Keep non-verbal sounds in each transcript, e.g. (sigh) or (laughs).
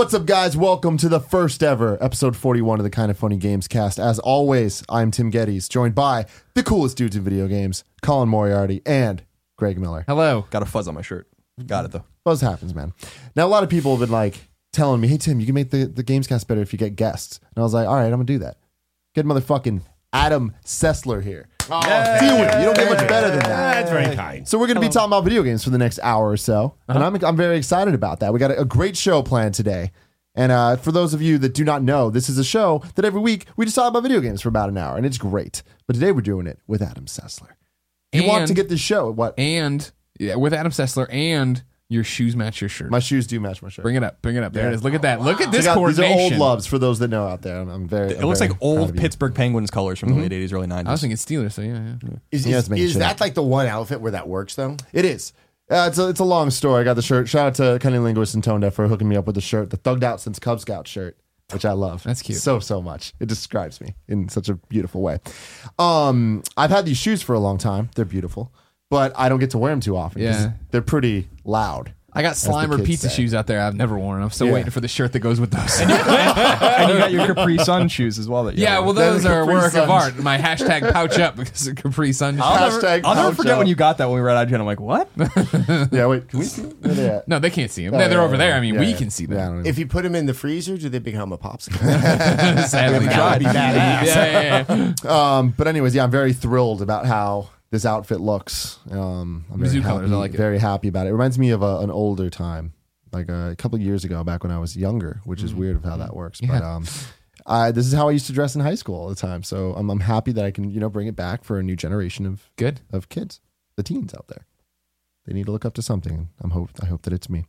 What's up, guys? Welcome to the first ever episode 41 of the Kinda Funny Games cast. As always, I'm Tim Gettys, joined by the coolest dudes in video games, Colin Moriarty and Greg Miller. Hello. Got a fuzz on my shirt. Got it though. Buzz happens, man. Now, a lot of people have been like telling me, hey, Tim, you can make the, the games cast better if you get guests. And I was like, all right, I'm going to do that. Get motherfucking Adam Sessler here. Oh, Do it. You don't get much better than that. That's very kind. So we're going to be talking about video games for the next hour or so, and I'm I'm very excited about that. We got a, a great show planned today, and uh, for those of you that do not know, this is a show that every week we just talk about video games for about an hour, and it's great. But today we're doing it with Adam Sessler. You want to And- get this show? What? And yeah, with Adam Sessler and your shoes match your shirt. My shoes do match my shirt. bring it up. Bring it up. There it is. Look at that. Look at this Check out- these are coordination. old loves for those that know out there. I'm, I'm very. It looks like old Pittsburgh Penguins colors from the late '80s, early '90s. I was thinking Steelers, so yeah, yeah. Is, Yeah, is, it's making is shit that up. like the one outfit where that works though? It is. Uh, it's a it's a long story. I got the shirt. Shout out to Cunning Linguist and Tone Deaf for hooking me up with the shirt, the thugged out since Cub Scout shirt, which I love. That's cute. So so much. It describes me in such a beautiful way. Um, I've had these shoes for a long time. They're beautiful, but I don't get to wear them too often. 'cause Yeah. they're pretty loud. I got Slimer kids pizza say. shoes out there. I've never worn. Them. I'm still Yeah. waiting for the shirt that goes with those. and you got your Capri Sun shoes as well. That you yeah, have. well, They're those the are a Capri work of Suns. art. My hashtag pouch up because of Capri Sun. shoes. I'll never, Hashtag I'll never pouch forget up. when you got that when we were at IGN. I'm like, what? (laughs) Yeah, wait. Can we see? them? Where they at? No, they can't see them. Oh, they're yeah, over yeah, there. I mean, yeah, we yeah. can see Yeah, I them. don't If you put them in the freezer, do they become a popsicle? (laughs) Sadly, that would be badass. Yeah, yeah, yeah. (laughs) Um, but anyways, yeah, I'm very thrilled about how this outfit looks. Um, I'm very Mizzou happy, colors, I like it. very happy about it. It reminds me of a, an older time, like a couple of years ago, back when I was younger, which is weird of how that works. But. Yeah. um, I, this is how I used to dress in high school all the time. So I'm, I'm happy that I can, you know, bring it back for a new generation of Good. of kids, the teens out there. They need to look up to something. I'm hope I hope that it's me.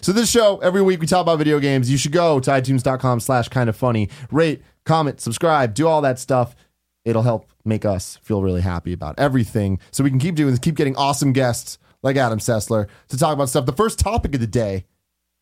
So this show, every week we talk about video games. You should go to iTunes.com slash kind of funny. Rate, comment, subscribe, do all that stuff. It'll help make us feel really happy about everything. So we can keep doing this, keep getting awesome guests like Adam Sessler to talk about stuff. The first topic of the day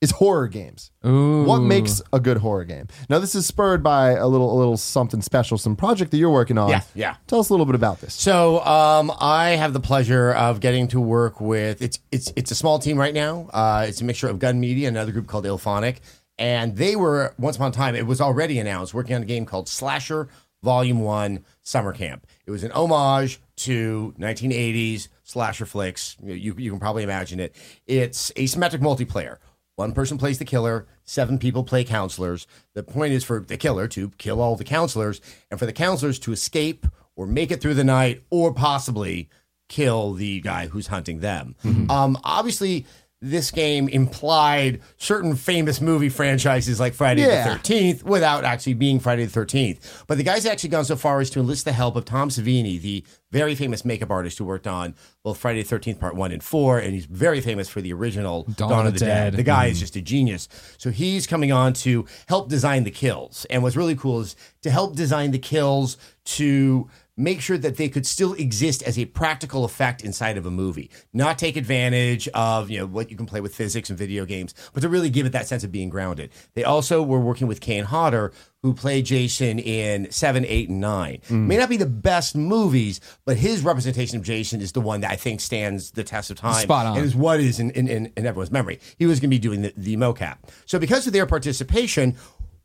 is horror games. Ooh. What makes a good horror game? Now this is spurred by a little a little something special, some project that you're working on. Yeah, yeah. Tell us a little bit about this. So um, I have the pleasure of getting to work with it's it's it's a small team right now. Uh, it's a mixture of Gun Media and another group called IllFonic, and they were once upon a time. It was already announced working on a game called Slasher Volume One Summer Camp. It was an homage to 1980s slasher flicks. You, you, can probably imagine it. It's asymmetric multiplayer. One person plays the killer, seven people play counselors. The point is for the killer to kill all the counselors, and for the counselors to escape or make it through the night, or possibly kill the guy who's hunting them. Um, obviously, this game implied certain famous movie franchises like Friday Yeah. the 13th without actually being Friday the 13th. But the guy's actually gone so far as to enlist the help of Tom Savini, the very famous makeup artist who worked on both Friday the 13th Part 1 and 4, and he's very famous for the original Dawn, of the, Dead. The guy is mm. just a genius. So he's coming on to help design the kills. And what's really cool is to help design the kills to make sure that they could still exist as a practical effect inside of a movie, not take advantage of you know what you can play with physics and video games, but to really give it that sense of being grounded. They also were working with Kane Hodder, who played Jason in seven, eight, and nine. Mm. May not be the best movies, but his representation of Jason is the one that I think stands the test of time. Spot on. And is what is in, in, in, in everyone's memory. He was going to be doing the, the mocap. So because of their participation,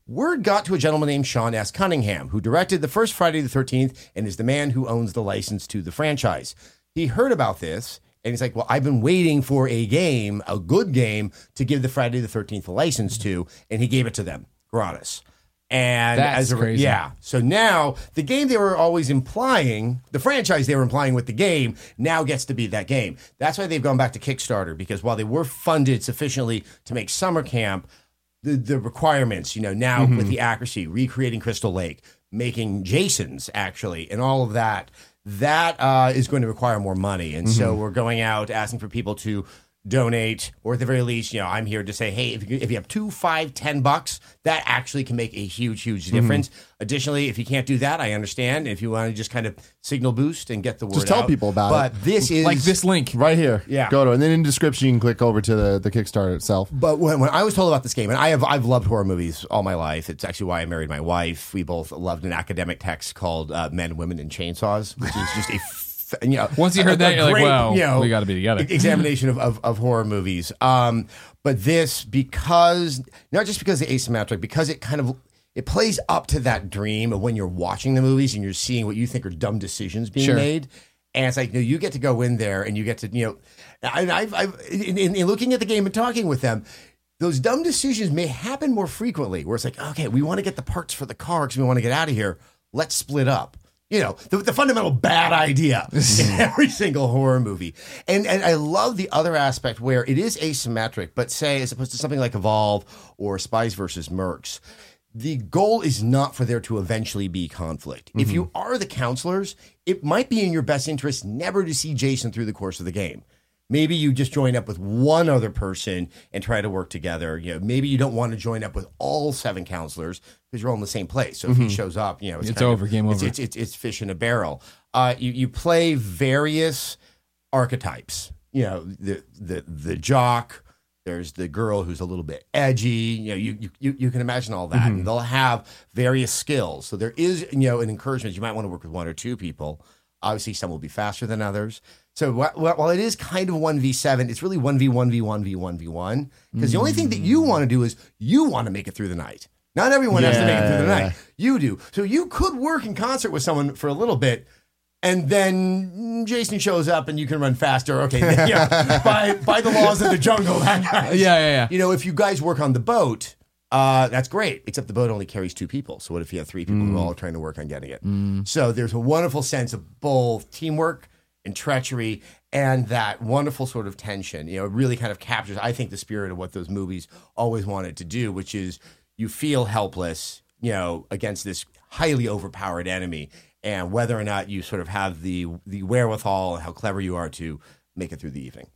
word got to a gentleman named Sean S. Cunningham, who directed the first Friday the 13th and is the man who owns the license to the franchise. He heard about this and he's like, Well, I've been waiting for a game, a good game, to give the Friday the 13th a license to. And he gave it to them gratis. And That's as a crazy. yeah, so now the game they were always implying, the franchise they were implying with the game, now gets to be that game. That's why they've gone back to Kickstarter because while they were funded sufficiently to make summer camp, the the requirements, you know, now Mm-hmm. with the accuracy, recreating Crystal Lake, making Jason's actually, and all of that, that uh, is going to require more money. And so Mm-hmm. we're going out asking for people to donate, or at the very least, you know, I'm here to say, hey, if you, if you have two, five, ten bucks, that actually can make a huge, huge Mm-hmm. difference. Additionally, if you can't do that, I understand. If you want to just kind of signal boost and get the word Just tell out. people about but it. this is like this link. Right here. Yeah. Go to it. And then in the description, you can click over to the, the Kickstarter itself. But when, when I was told about this game, and I have I've loved horror movies all my life. It's actually why I married my wife. We both loved an academic text called uh, "Men, Women, and Chainsaws," which is just a (laughs) f- you know, Once you heard a- that, a you're like, great, well, you know, we got to be together. examination of, of, of horror movies. Um, but this because not just because the asymmetric, because it kind of it plays up to that dream of when you're watching the movies and you're seeing what you think are dumb decisions being Sure. made. And it's like, no, you get to go in there and you get to, you know, I, I've, I've in, in, in looking at the game and talking with them, those dumb decisions may happen more frequently where it's like, okay, we want to get the parts for the car because we want to get out of here. Let's split up. You know, the, the fundamental bad idea (laughs) in every single horror movie. And and I love the other aspect where it is asymmetric, but say as opposed to something like Evolve or Spies versus Mercs, the goal is not for there to eventually be conflict. If you mm-hmm. are the counselors, it might be in your best interest never to see Jason through the course of the game. Maybe you just join up with one other person and try to work together. You know, maybe you don't want to join up with all seven counselors because you're all in the same place. So if he shows up, you know, it's, It's over, game it's, over. It's, it's it's fish in a barrel. Uh, you you play various archetypes. You know, the the the jock. There's the girl who's a little bit edgy. You know, you you, you can imagine all that. And they'll have various skills. So there is, you know, an encouragement. You might want to work with one or two people. Obviously, some will be faster than others. So wh- wh- while it is kind of one v seven, it's really one v one v one v one v one. Because the only thing that you want to do is you want to make it through the night. Not everyone has to make it through the night. You do. So you could work in concert with someone for a little bit, and then Jason shows up and you can run faster. Okay, then, yeah, (laughs) by by the laws of the jungle. (laughs) Yeah, yeah, yeah. You know, if you guys work on the boat, uh, that's great. Except the boat only carries two people. So what if you have three people who are all trying to work on getting it? So there's a wonderful sense of both teamwork and treachery and that wonderful sort of tension. You know, really kind of captures, I think, the spirit of what those movies always wanted to do, which is you feel helpless, you know, against this highly overpowered enemy, and whether or not you sort of have the the wherewithal and how clever you are to make it through the evening.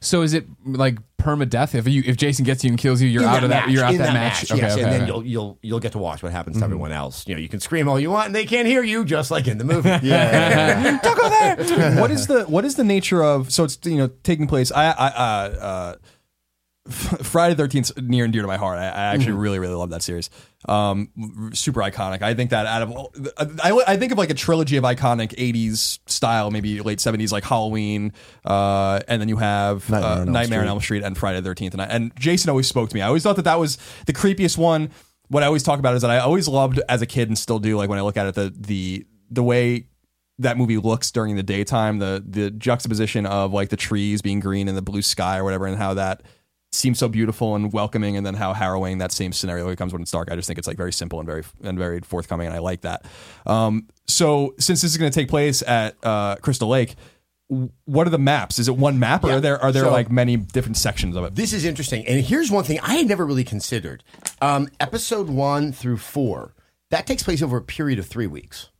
So is it like permadeath? If you if Jason gets you and kills you, you're In out of that. match, You're out in that, match. Okay, yes, okay, and then okay. you'll you'll you'll get to watch what happens to everyone else. You know, you can scream all you want, and they can't hear you, just like in the movie. (laughs) Yeah. (laughs) Don't go there. (laughs) what is the what is the nature of so it's you know taking place? I I uh, uh, Friday Thirteenth near and dear to my heart. I, I actually really really love that series. Um, super iconic. I think that out of I, I think of like a trilogy of iconic '80s style, maybe late '70s, like Halloween, uh, and then you have Nightmare uh, on Elm Nightmare on Street. Elm Street and Friday the Thirteenth. And I, and Jason always spoke to me. I always thought that that was the creepiest one. What I always talk about is that I always loved as a kid and still do. Like when I look at it, the the the way that movie looks during the daytime, the the juxtaposition of like the trees being green and the blue sky or whatever, and how that seems so beautiful and welcoming, and then how harrowing that same scenario becomes when it's dark. I just think it's like very simple and very and very forthcoming, and I like that. Um, so since this is going to take place at uh, Crystal Lake, what are the maps? Is it one map, or Yeah. are there are there So- like many different sections of it? This is interesting. And here's one thing I had never really considered. Um, episode one through four, that takes place over a period of three weeks.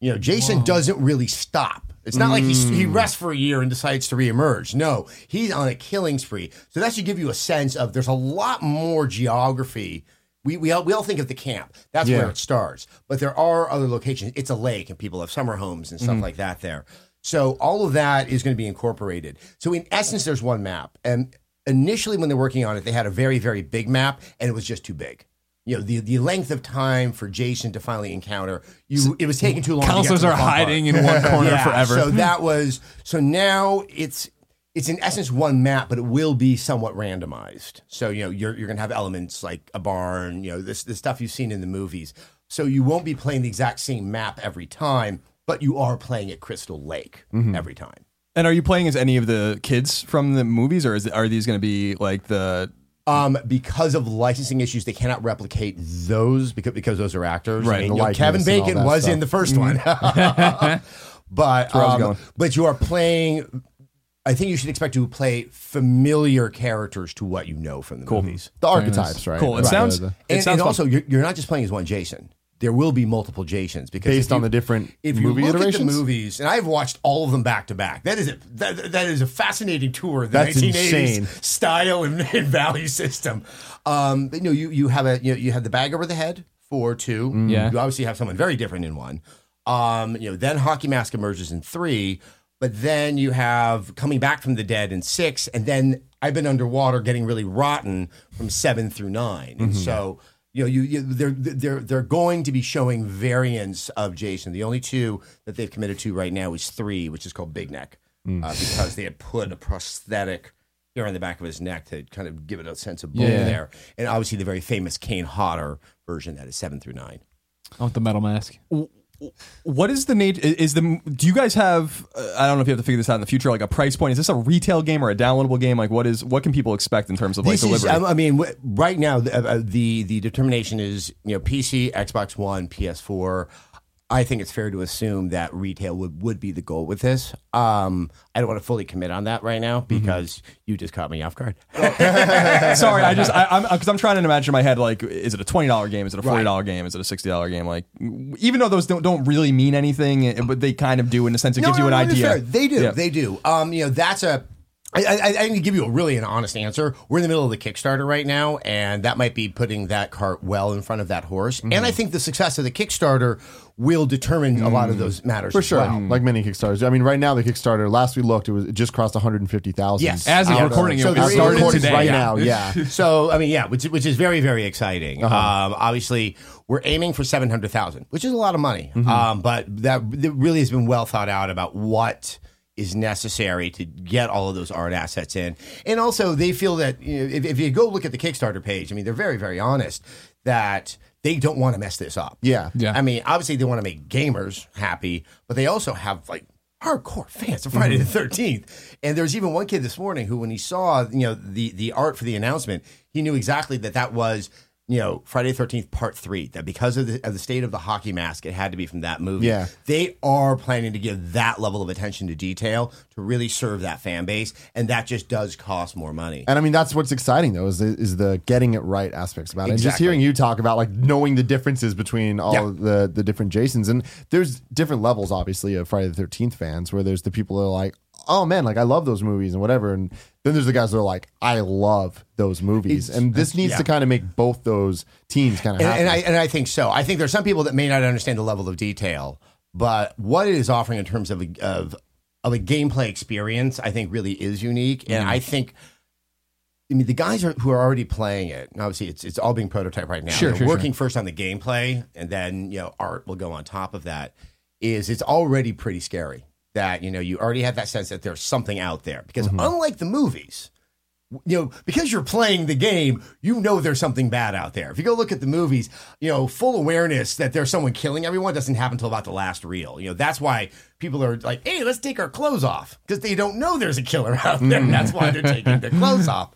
You know, Jason doesn't really stop. It's not like he's, he hmm. rests for a year and decides to reemerge. No, he's on a killing spree. So that should give you a sense of there's a lot more geography. We, we, all, we all think of the camp. That's Yeah. where it starts. But there are other locations. It's a lake and people have summer homes and stuff mm-hmm. like that there. So all of that is going to be incorporated. So in essence, there's one map. And initially, when they're working on it, they had a very, very big map and it was just too big. You know, the, the length of time for Jason to finally encounter you, it was taking too long. Counselors to the are fun part. hiding in one corner Yeah, forever. So that was so now it's it's in essence one map, but it will be somewhat randomized. So you know you're you're gonna have elements like a barn, you know this the stuff you've seen in the movies. So you won't be playing the exact same map every time, but you are playing at Crystal Lake mm-hmm. every time. And are you playing as any of the kids from the movies, or is are these going to be like the Um, because of licensing issues, they cannot replicate those because because those are actors. Right, I mean, the you know, Kevin and all Bacon that was stuff. in the first one, (laughs) (laughs) but where I was um, going. but you are playing. I think you should expect to play familiar characters to what you know from the movies. The archetypes, right? Cool. It Right. sounds- The- the- It And, sounds and fun. also, you're, you're not just playing as one Jason. There will be multiple Jasons because based you- on the different if you movie look iterations. at the movies, and I've watched all of them back to back. That is a that, that is a fascinating tour of the That's 1980s insane. style and, and value system. Um, but, you know, you you have a you know you have the bag over the head for two. Mm. Yeah. you obviously have someone very different in one. Um, you know, then hockey mask emerges in three, but then you have coming back from the dead in six, and then I've been underwater getting really rotten from seven through 9 Mm-hmm. and so you know, you, you they're they're they're going to be showing variants of Jason. The only two that they've committed to right now is three, which is called Big Neck, Mm. uh, because they had put a prosthetic here on the back of his neck to kind of give it a sense of bone Yeah. there, and obviously the very famous Kane Hodder version that is seven through nine. I want the metal mask. What is the nature? Is the do you guys have? Uh, I don't know if you have to figure this out in the future. Like a price point. Is this a retail game or a downloadable game? Like what is? What can people expect in terms of like This is, delivery? I I mean, right now the, uh, the the determination is you know PC, Xbox One, PS4. I think it's fair to assume that retail would, would be the goal with this. Um, I don't want to fully commit on that right now Mm-hmm. because you just caught me off guard. (laughs) (laughs) Sorry, I just I, I'm because I'm trying to imagine in my head like, is it a twenty dollar game? Is it a forty dollar game? Is it a sixty dollar game? Like, even though those don't don't really mean anything, eh, but they kind of do in a sense it gives you an it's idea. fair. They do. Yeah. They do. Um, you know, that's a. I, I, I can give you a really an honest answer. We're in the middle of the Kickstarter right now, and that might be putting that cart well in front of that horse. Mm-hmm. And I think the success of the Kickstarter will determine a lot of those matters For as sure, well. like many Kickstarters. I mean, right now the Kickstarter. Last we looked, it was it just crossed 150,000. Yes. As of recording, so it, there started recording today. right Yeah. now. Yeah, (laughs) So I mean, yeah, which which is very very exciting. Uh-huh. Um, obviously, we're aiming for seven hundred thousand, which is a lot of money. Mm-hmm. Um, but that, that really has been well thought out about what is necessary to get all of those art assets in, and also they feel that you know, if, if you go look at the Kickstarter page, I mean, they're very very honest that. They don't want to mess this up. Yeah. Yeah. I mean, obviously they want to make gamers happy, but they also have like hardcore fans of Friday the mm-hmm. Thirteenth. And there's even one kid this morning who, when he saw you know the the art for the announcement, he knew exactly that that was you know Friday the Thirteenth Part Three. That because of the of the state of the hockey mask, it had to be from that movie. Yeah. they are planning to give that level of attention to detail to really serve that fan base, and that just does cost more money. And I mean, that's what's exciting though is the, is the getting it right aspects about it. And just hearing you talk about like knowing the differences between all Yeah. the the different Jasons, and there's different levels obviously of Friday the Thirteenth fans. Where there's the people that are like, oh man, like I love those movies and whatever, and then there's the guys that are like, I love those movies, It's- and this needs yeah. to kind of make both those teams kind of and, and I and I think so. I think there's some people that may not understand the level of detail, but what it is offering in terms of a, of of a gameplay experience, I think really is unique. And mm-hmm. I think. I mean, the guys are, who are already playing it. and Obviously, it's it's all being prototyped right now. Sure, They're sure, working first on the gameplay, and then you know art will go on top of that. Is it's already pretty scary that you know you already have that sense that there's something out there because Mm-hmm. unlike the movies, you know, because you're playing the game, you know there's something bad out there. If you go look at the movies, you know, full awareness that there's someone killing everyone doesn't happen until about the last reel. You know, that's why people are like, hey, let's take our clothes off because they don't know there's a killer out there. And that's why they're taking their (laughs) clothes off.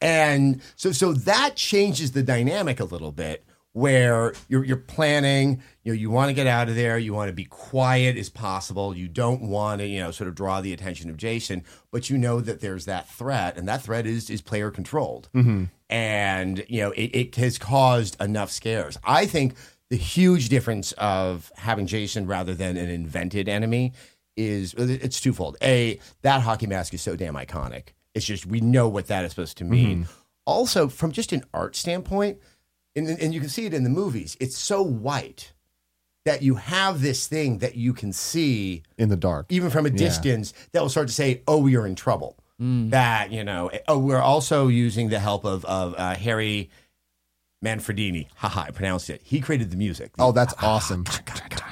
And so, so that changes the dynamic a little bit where you're, you're planning, you know, you want to get out of there. You want to be quiet as possible. You don't want to, you know, sort of draw the attention of Jason, but you know that there's that threat and that threat is, is player controlled. Mm-hmm. And, you know, it, it has caused enough scares. I think the huge difference of having Jason rather than an invented enemy is it's twofold. A, that hockey mask is so damn iconic. It's just, we know what that is supposed to mean. Mm-hmm. Also, from just an art standpoint, and, and you can see it in the movies, it's so white that you have this thing that you can see in the dark. even from a distance that will start to say, "Oh, you're in trouble." That you know. Oh, we're also using the help of of uh, Harry Manfredini. Haha, I pronounced it. He created the music. Oh, that's awesome.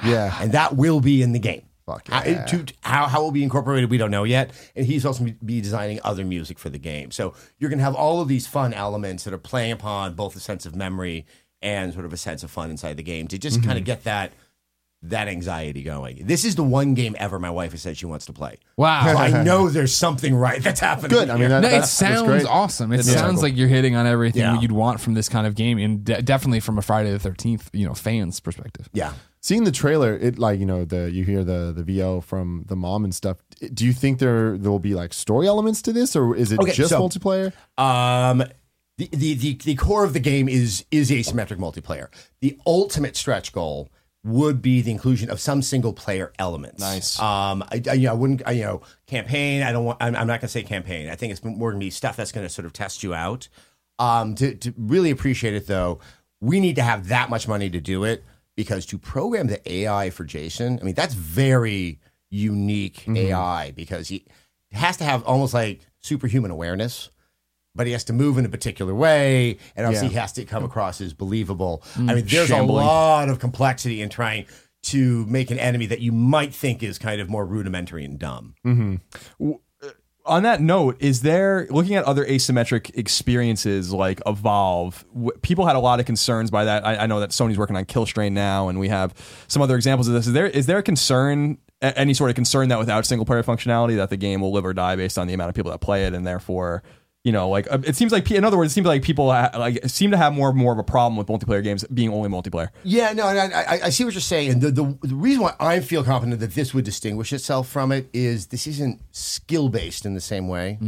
Yeah. and that will be in the game. Fuck How, yeah. to, how how it will be incorporated, we don't know yet. And he's also be designing other music for the game. So you're going to have all of these fun elements that are playing upon both a sense of memory and sort of a sense of fun inside the game to just Mm-hmm. kind of get that that anxiety going. This is the one game ever my wife has said she wants to play. Wow. So I (laughs) know there's something right that's happening. Good. I mean, that, No, it that's, that's sounds great. awesome. It It's sounds cool. like you're hitting on everything Yeah. you'd want from this kind of game, and de- definitely from a Friday the Thirteenth, you know, fans perspective. yeah. Seeing the trailer, it like you know the you hear the the VO from the mom and stuff. Do you think there there will be like story elements to this, or is it Okay, just so- multiplayer? Um, the, the the the core of the game is is asymmetric multiplayer. The ultimate stretch goal would be the inclusion of some single player elements. Nice. Um, I, I, you know, I wouldn't, I, you know, campaign. I don't want. I'm, I'm not going to say campaign. I think it's more going to be stuff that's going to sort of test you out. Um, to to really appreciate it though, we need to have that much money to do it because to program the AI for Jason, I mean, that's very unique AI because he has to have almost like superhuman awareness but he has to move in a particular way, and obviously Yeah. he has to come across as believable. I mm, mean, there's Shambling. a lot of complexity in trying to make an enemy that you might think is kind of more rudimentary and dumb. Mm-hmm. Uh, on that note, is there looking at other asymmetric experiences like Evolve? W- people had a lot of concerns by that. I, I know that Sony's working on Killstrain now, and we have some other examples of this. Is there is there a concern, a- any sort of concern that without single player functionality, that the game will live or die based on the amount of people that play it, and therefore, you know, like uh, it seems like pe- in other words, it seems like people ha- like seem to have more and more of a problem with multiplayer games being only multiplayer. Yeah, no, and I, I, I see what you're saying. And the, the, the reason why I feel confident that this would distinguish itself from it is this isn't skill based in the same way.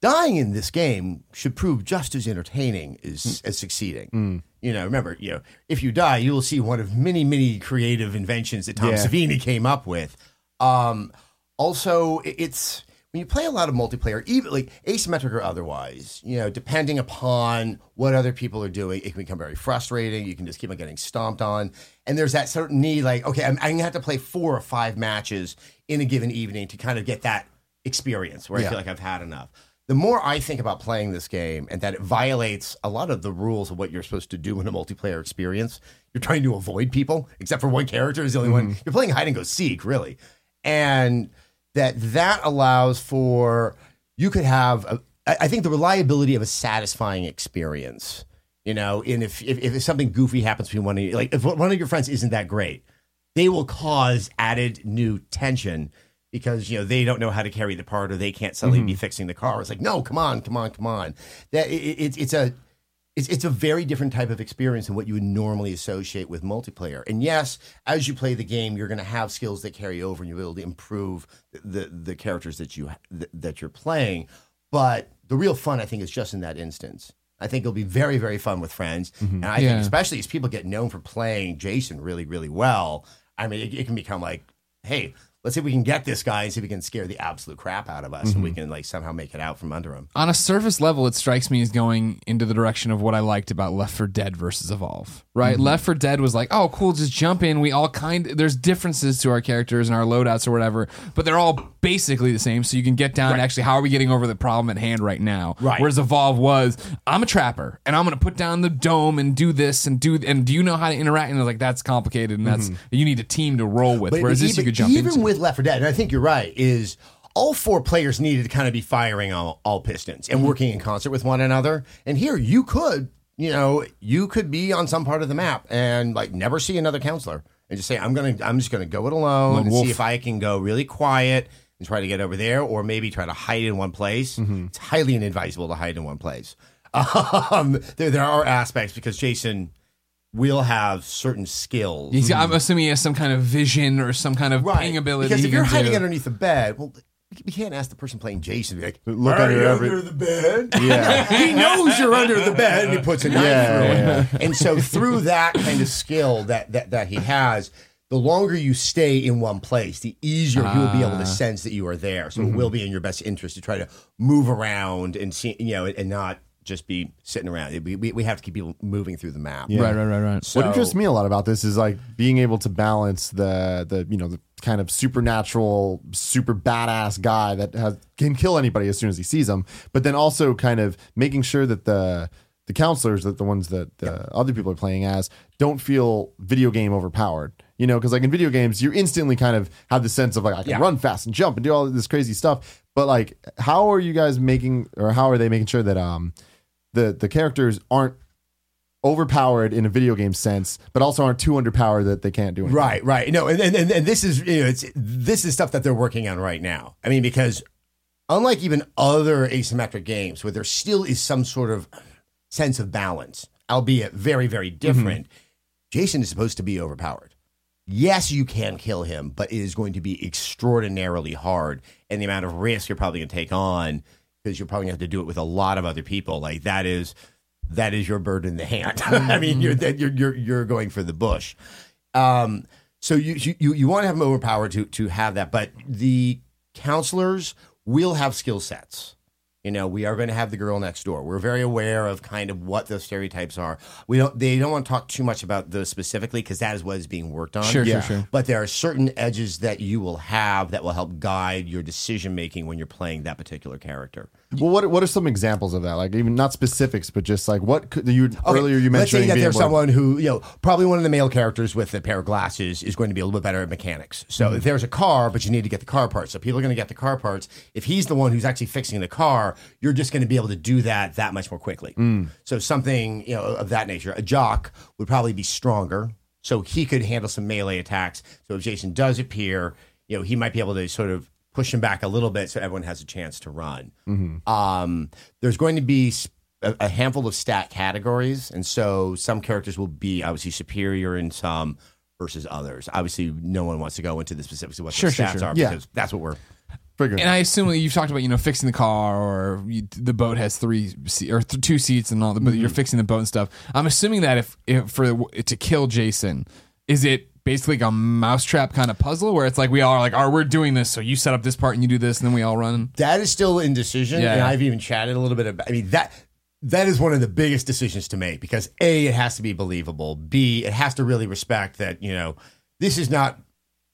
Dying in this game should prove just as entertaining as, as succeeding. You know, remember, you know, if you die, you will see one of many, many creative inventions that Tom Yeah. Savini came up with. Um, also, it's when you play a lot of multiplayer, even like asymmetric or otherwise, you know, depending upon what other people are doing, it can become very frustrating. You can just keep on getting stomped on. And there's that certain need, like, okay, I'm, I'm gonna have to play four or five matches in a given evening to kind of get that experience where I feel like I've had enough. The more I think about playing this game and that it violates a lot of the rules of what you're supposed to do in a multiplayer experience, you're trying to avoid people, except for one character is the only one. Mm-hmm. You're playing hide and go seek, really. And that that allows for you could have a, I think the reliability of a satisfying experience you know and if, if if something goofy happens between one of you like if one of your friends isn't that great they will cause added new tension because you know they don't know how to carry the part or they can't suddenly mm-hmm. be fixing the car. It's like no come on come on come on. That it, it, it's a it's, it's a very different type of experience than what you would normally associate with multiplayer. And yes, as you play the game, you're going to have skills that carry over, and you'll be able to improve the the characters that you that, that you're playing. But the real fun, I think, is just in that instance. I think it'll be very very fun with friends, mm-hmm. and I Yeah. think especially as people get known for playing Jason really really well. I mean, it, it can become like, hey. Let's see if we can get this guy and see if we can scare the absolute crap out of us, and we mm-hmm. can like somehow make it out from under him. on a surface level, it strikes me as going into the direction of what I liked about Left 4 Dead versus Evolve. Right? Mm-hmm. Left 4 Dead was like, oh, cool, just jump in. We all kind there's differences to our characters and our loadouts or whatever, but they're all basically the same. So you can get down to actually how are we getting over the problem at hand right now? Right. Whereas Evolve was, I'm a trapper and I'm going to put down the dome and do this and do and do you know how to interact? And it's like that's complicated and that's mm-hmm. you need a team to roll with. Whereas this you could jump even into. with Left 4 Dead, and I think you're right, is all four players needed to kind of be firing all, all pistons Mm-hmm. and working in concert with one another. And here you could, you know, you could be on some part of the map and like never see another counselor and just say, I'm gonna I'm just gonna go it alone Lone and wolf. see if I can go really quiet and try to get over there, or maybe try to hide in one place. Mm-hmm. It's highly inadvisable to hide in one place. (laughs) Um, there, there are aspects because Jason will have certain skills. He's, I'm mm-hmm. assuming he has some kind of vision or some kind of ping ability. Because if you're hiding do. underneath the bed, well, we can't ask the person playing Jason to be like, Look "Are under you every- under the bed. (laughs) Yeah. (laughs) he knows you're under the bed, and he puts a knife Yeah, through yeah, it. And so, through that kind of skill that that that he has. The longer you stay in one place, the easier he will be able to ah. sense that you are there. So it will mm-hmm. be in your best interest to try to move around and see, you know, and not just be sitting around. We, we, we have to keep people moving through the map. Yeah. Right, right, right, right. So, what interests me a lot about this is like being able to balance the the you know the kind of supernatural, super badass guy that has, can kill anybody as soon as he sees them, but then also kind of making sure that the the counselors that the ones that the other people are playing as don't feel video game overpowered. You know, because like in video games, you instantly kind of have the sense of like I can Yeah. run fast and jump and do all this crazy stuff. But like, how are you guys making, or how are they making sure that um the the characters aren't overpowered in a video game sense, but also aren't too underpowered that they can't do anything. Right, right. No, and, and, and this is you know, it's this is stuff that they're working on right now. I mean, because unlike even other asymmetric games where there still is some sort of sense of balance, albeit very, very mm-hmm. different, Jason is supposed to be overpowered. Yes, you can kill him, but it is going to be extraordinarily hard, and the amount of risk you're probably going to take on because you're probably going to have to do it with a lot of other people. Like that is that is your bird in the hand. (laughs) I mean, you're that you're you're you're going for the bush. Um, so you you you want to have them overpowered to to have that, but the counselors will have skill sets You know, we are going to have the girl next door. We're very aware of kind of what those stereotypes are. We don't. They don't want to talk too much about those specifically because that is what is being worked on. Sure, sure, sure. But there are certain edges that you will have that will help guide your decision making when you're playing that particular character. Well, what what are some examples of that? Like even not specifics, but just like what could you earlier you mentioned. Let's say that there's someone who, you know, probably one of the male characters with a pair of glasses is going to be a little bit better at mechanics. So Mm-hmm. if there's a car, but you need to get the car parts. So people are going to get the car parts. If he's the one who's actually fixing the car, you're just going to be able to do that that much more quickly. Mm. So something, you know, of that nature. A jock would probably be stronger. So he could handle some melee attacks. So if Jason does appear, you know, he might be able to sort of push him back a little bit so everyone has a chance to run. Um, there's going to be a handful of stat categories, and so some characters will be obviously superior in some versus others. Obviously, no one wants to go into the specifics of what Sure, the stats sure. are Yeah. because that's what we're. figuring. And I assume you've talked about you know fixing the car or you, the boat has three se- or th- two seats and all, the but you're fixing the boat and stuff. I'm assuming that if, if for to kill Jason, is it basically like a mousetrap kind of puzzle where it's like we all are like, "Oh, we're doing this, so you set up this part and you do this, and then we all run." That is still indecision, Yeah, and yeah. I've even chatted a little bit about. I mean that that is one of the biggest decisions to make because a it has to be believable. B it has to really respect that you know this is not.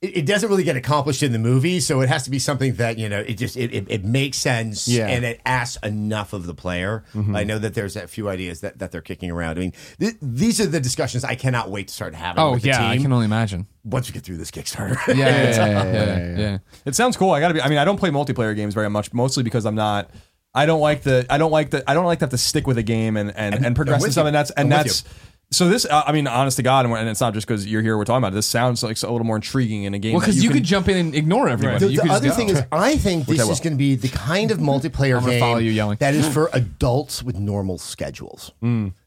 It, it doesn't really get accomplished in the movie, so it has to be something that you know it just it, it, it makes sense Yeah. and it asks enough of the player. Mm-hmm. I know that there's a few ideas that, that they're kicking around. I mean, th- these are the discussions I cannot wait to start having. Oh with the yeah, I can only imagine. once we get through this Kickstarter. Yeah, yeah, yeah, (laughs) yeah, um, yeah. It sounds cool. I gotta be. I mean, I don't play multiplayer games very much, mostly because I'm not. I don't like the. I don't like the. I don't like to have to stick with a game and and, and, progress and with stuff. you. That's and I'm that's. So this, uh, I mean, honest to God, and, and it's not just because you're here. We're talking about it. This sounds like a little more intriguing in a game. Well, because you, can- could jump in and ignore everybody. The, You the could just other go. thing is, (laughs) I think this I is will. going to be the kind of multiplayer (laughs) I'm gonna game follow you yelling. that is for (laughs) adults with normal schedules.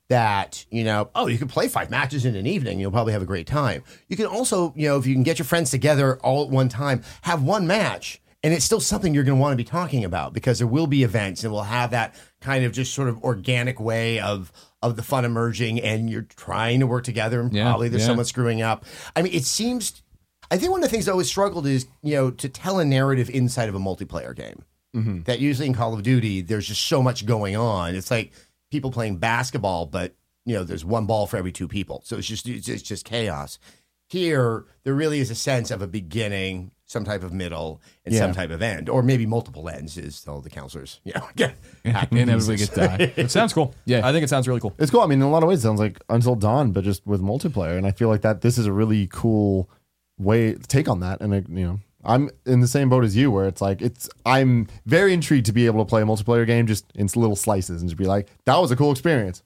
That you know, oh, you can play five matches in an evening. You'll probably have a great time. You can also, you know, if you can get your friends together all at one time, have one match, and it's still something you're going to want to be talking about because there will be events, and we'll have that kind of just sort of organic way of of the fun emerging, and you're trying to work together, and Yeah, probably there's yeah. someone screwing up. I mean, it seems I think one of the things I always struggled is, you know, to tell a narrative inside of a multiplayer game. Mm-hmm. That usually in Call of Duty, there's just so much going on. It's like people playing basketball, but you know, there's one ball for every two people, so it's just it's just chaos. Here, there really is a sense of a beginning, some type of middle, and some type of end, or maybe multiple ends, is all the counselors, (laughs) Yeah, know, get inevitably get die. It sounds cool. (laughs) Yeah. I think it sounds really cool. It's cool. I mean, in a lot of ways, it sounds like Until Dawn, but just with multiplayer. And I feel like that this is a really cool way to take on that. And it, you know, I'm in the same boat as you, where it's like it's. I'm very intrigued to be able to play a multiplayer game just in little slices and just be like, that was a cool experience.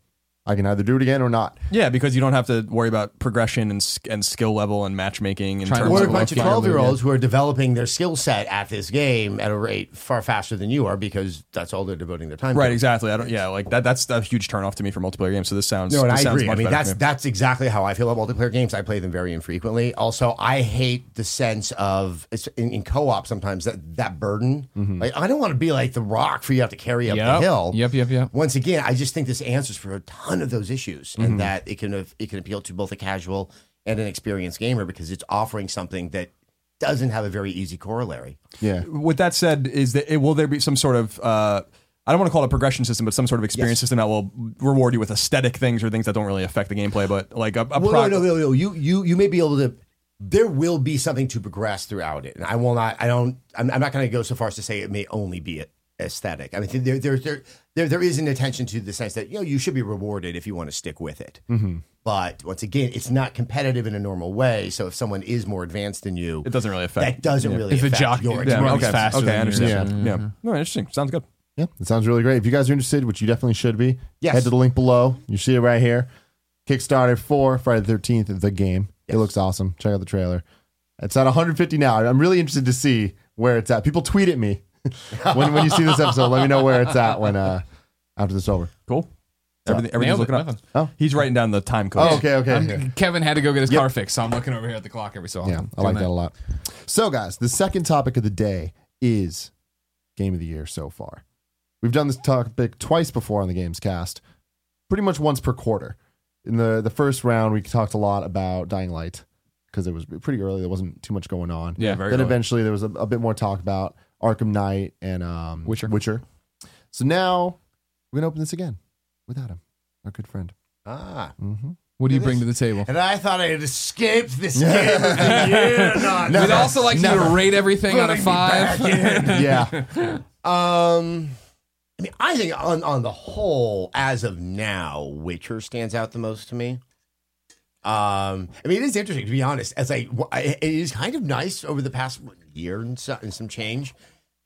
I can either do it again or not. Yeah, because you don't have to worry about progression and and skill level and matchmaking in Trying to terms Or a bunch of 12 year olds who are developing their skill set at this game at a rate far faster than you are because that's all they're devoting their time Right, to. exactly. I don't. Yeah, like that. That's a huge turnoff to me for multiplayer games. So this sounds. No, and this I sounds agree. I mean, that's me. that's exactly how I feel about multiplayer games. I play them very infrequently. Also, I hate the sense of it's in, in co-op sometimes that that burden. Mm-hmm. Like, I don't want to be like the rock for you have to carry up Yep. the hill. Yep, yep, yep. Once again, I just think this answers for a ton of those issues, Mm-hmm. and that it can it can appeal to both a casual and an experienced gamer because it's offering something that doesn't have a very easy corollary. Yeah. With that said, is that it, will there be some sort of uh, I don't want to call it a progression system, but some sort of experience Yes. system that will reward you with aesthetic things or things that don't really affect the gameplay, but like a, a Well, prog- no, no, no, no. You, you, you may be able to. There will be something to progress throughout it, and I will not. I don't. I'm, I'm not going to go so far as to say it may only be aesthetic. I mean, there, there, there, there, there is an attention to the sense that you know you should be rewarded if you want to stick with it. Mm-hmm. But once again, it's not competitive in a normal way. So if someone is more advanced than you, it doesn't really affect. that doesn't really If a affect jock- your yeah, yeah, okay, faster okay, than I understand. yours. Yeah, mm-hmm. yeah. No, interesting. Sounds good. Yeah, it sounds really great. If you guys are interested, which you definitely should be, Yes. head to the link below. You see it right here. Kickstarter for Friday the 13th, the game. It looks awesome. Check out the trailer. It's at 150 now. I'm really interested to see where it's at. People tweet at me when, when you see this episode. Let me know where it's at when uh, after this is over. Cool. Everything, everything's Nailed it. looking up. Nothing. Oh. He's writing down the time code. Oh, okay, okay. I'm- okay. Kevin had to go get his car fixed, so I'm looking over here at the clock every so often. Yeah, I Doing like that a lot. So, guys, the second topic of the day is game of the year so far. We've done this topic twice before on the Games Cast, pretty much once per quarter. In the the first round, we talked a lot about Dying Light because it was pretty early. There wasn't too much going on. Yeah, very Then early. eventually there was a, a bit more talk about Arkham Knight and um, Witcher. Witcher. So now we're gonna open this again with Adam, our good friend. Ah. What do you bring to the table? And I thought I had escaped this (laughs) game of the year. Not We'd also like you to rate everything on a putting five. (laughs) (laughs) Yeah, Um, I mean, I think on on the whole, as of now, Witcher stands out the most to me. Um, I mean, it is interesting to be honest. As I, it is kind of nice over the past year and, so, and some change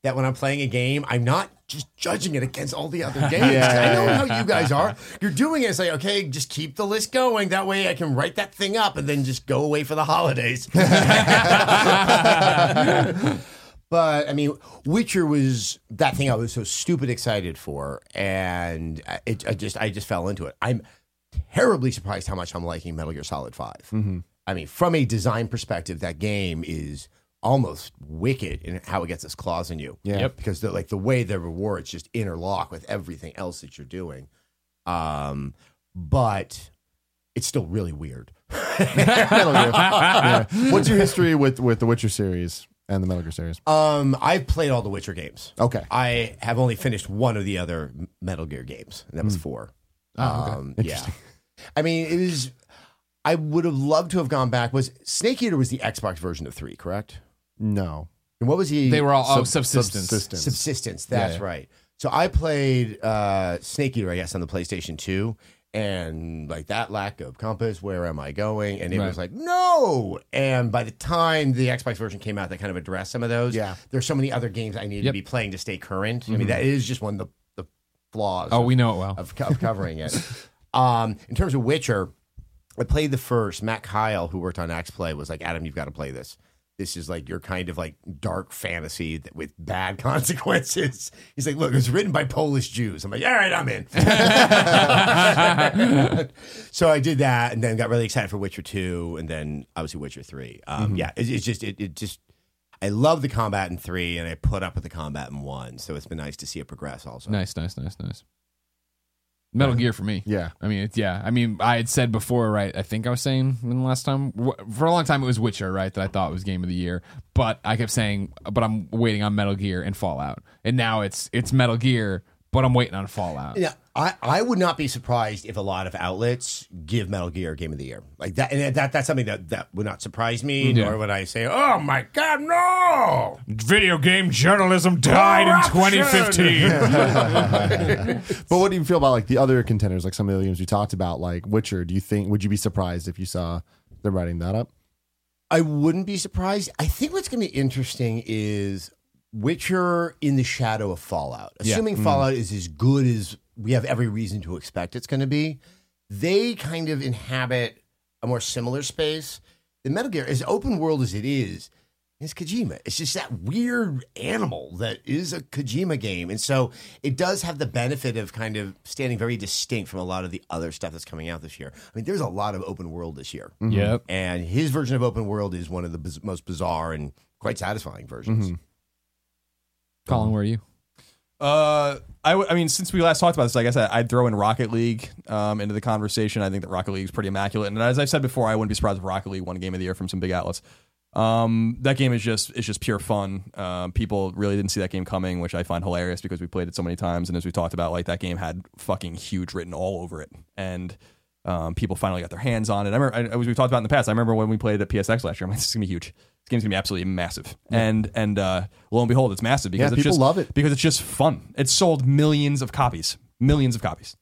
that when I'm playing a game, I'm not just judging it against all the other (laughs) games. I know how you guys are. You're doing it. It's like, okay, just keep the list going. That way, I can write that thing up and then just go away for the holidays. (laughs) (laughs) But I mean, Witcher was that thing I was so stupid excited for, and it, I just I just fell into it. I'm terribly surprised how much I'm liking Metal Gear Solid 5 mm-hmm. I mean, from a design perspective, that game is almost wicked in how it gets its claws in you. Yeah. Yep. because the, like the way the rewards just interlock with everything else that you're doing. Um, but it's still really weird. (laughs) Yeah. What's your history with with the Witcher series and the Metal Gear series? Um, I've played all the Witcher games. Okay, I have only finished one of the other Metal Gear games, and that was four. um, yeah. I mean, it was. I would have loved to have gone back. Was Snake Eater was the Xbox version of three, correct? No, And what was he? They were all oh, subsistence. subsistence. Subsistence. That's yeah. right. So I played uh, Snake Eater, I guess, on the PlayStation Two, and like that lack of compass. Where am I going? And it Right. was like no. And by the time the Xbox version came out, that kind of addressed some of those. Yeah. There's so many other games I needed Yep. to be playing to stay current. I mean, that is just one of the, the flaws. Oh, of- we know it well. of, co- of covering it. (laughs) Um, in terms of Witcher, I played the first. Matt Keil, who worked on X Play, was like, "Adam, you've got to play this. This is like your kind of like dark fantasy that, with bad (laughs) consequences." He's like, "Look, it's written by Polish Jews." I'm like, "All right, I'm in." (laughs) so I did that, and then got really excited for Witcher Two, and then obviously Witcher Three. Um, Yeah, it, it's just it, it just. I love the combat in three, and I put up with the combat in one. So it's been nice to see it progress. Also, Nice, nice, nice, nice. Metal Gear for me. Yeah. I mean, it's yeah. I mean, I had said before, right? I think I was saying in the last time for a long time it was Witcher, right? That I thought was game of the year, but I kept saying, but I'm waiting on Metal Gear and Fallout, and now it's it's Metal Gear, but I'm waiting on Fallout. Yeah, I, I would not be surprised if a lot of outlets give Metal Gear Game of the Year like that, and that that's something that, that would not surprise me. Yeah. Nor would I say, "Oh my God, no!" Video game journalism died Corruption! (laughs) (laughs) But what do you feel about like the other contenders, like some of the games we talked about, like Witcher? Do you think would you be surprised if you saw them writing that up? I wouldn't be surprised. I think what's going to be interesting is Witcher in the shadow of Fallout. Assuming mm. Fallout is as good as we have every reason to expect it's going to be, they kind of inhabit a more similar space. The Metal Gear, as open world as it is, is Kojima. It's just that weird animal that is a Kojima game. And so it does have the benefit of kind of standing very distinct from a lot of the other stuff that's coming out this year. I mean, there's a lot of open world this year. Mm-hmm. Yep. And his version of open world is one of the biz- most bizarre and quite satisfying versions. Mm-hmm. Colin, where are you? Uh, I, w- I mean, since we last talked about this, I guess I'd throw in Rocket League um, into the conversation. I think that Rocket League is pretty immaculate, and as I've said before, I wouldn't be surprised if Rocket League won Game of the Year from some big outlets. Um, that game is just it's just pure fun. Um, people really didn't see that game coming, which I find hilarious because we played it so many times, and as we talked about, like that game had fucking huge written all over it, and um, people finally got their hands on it. I remember, I, as we talked about in the past, I remember when we played at PSX last year. I'm like, this is gonna be huge. This game's gonna be absolutely massive, and and uh, lo and behold, it's massive because Yeah, it's people just love it. because it's just fun. It's sold millions of copies, millions of copies.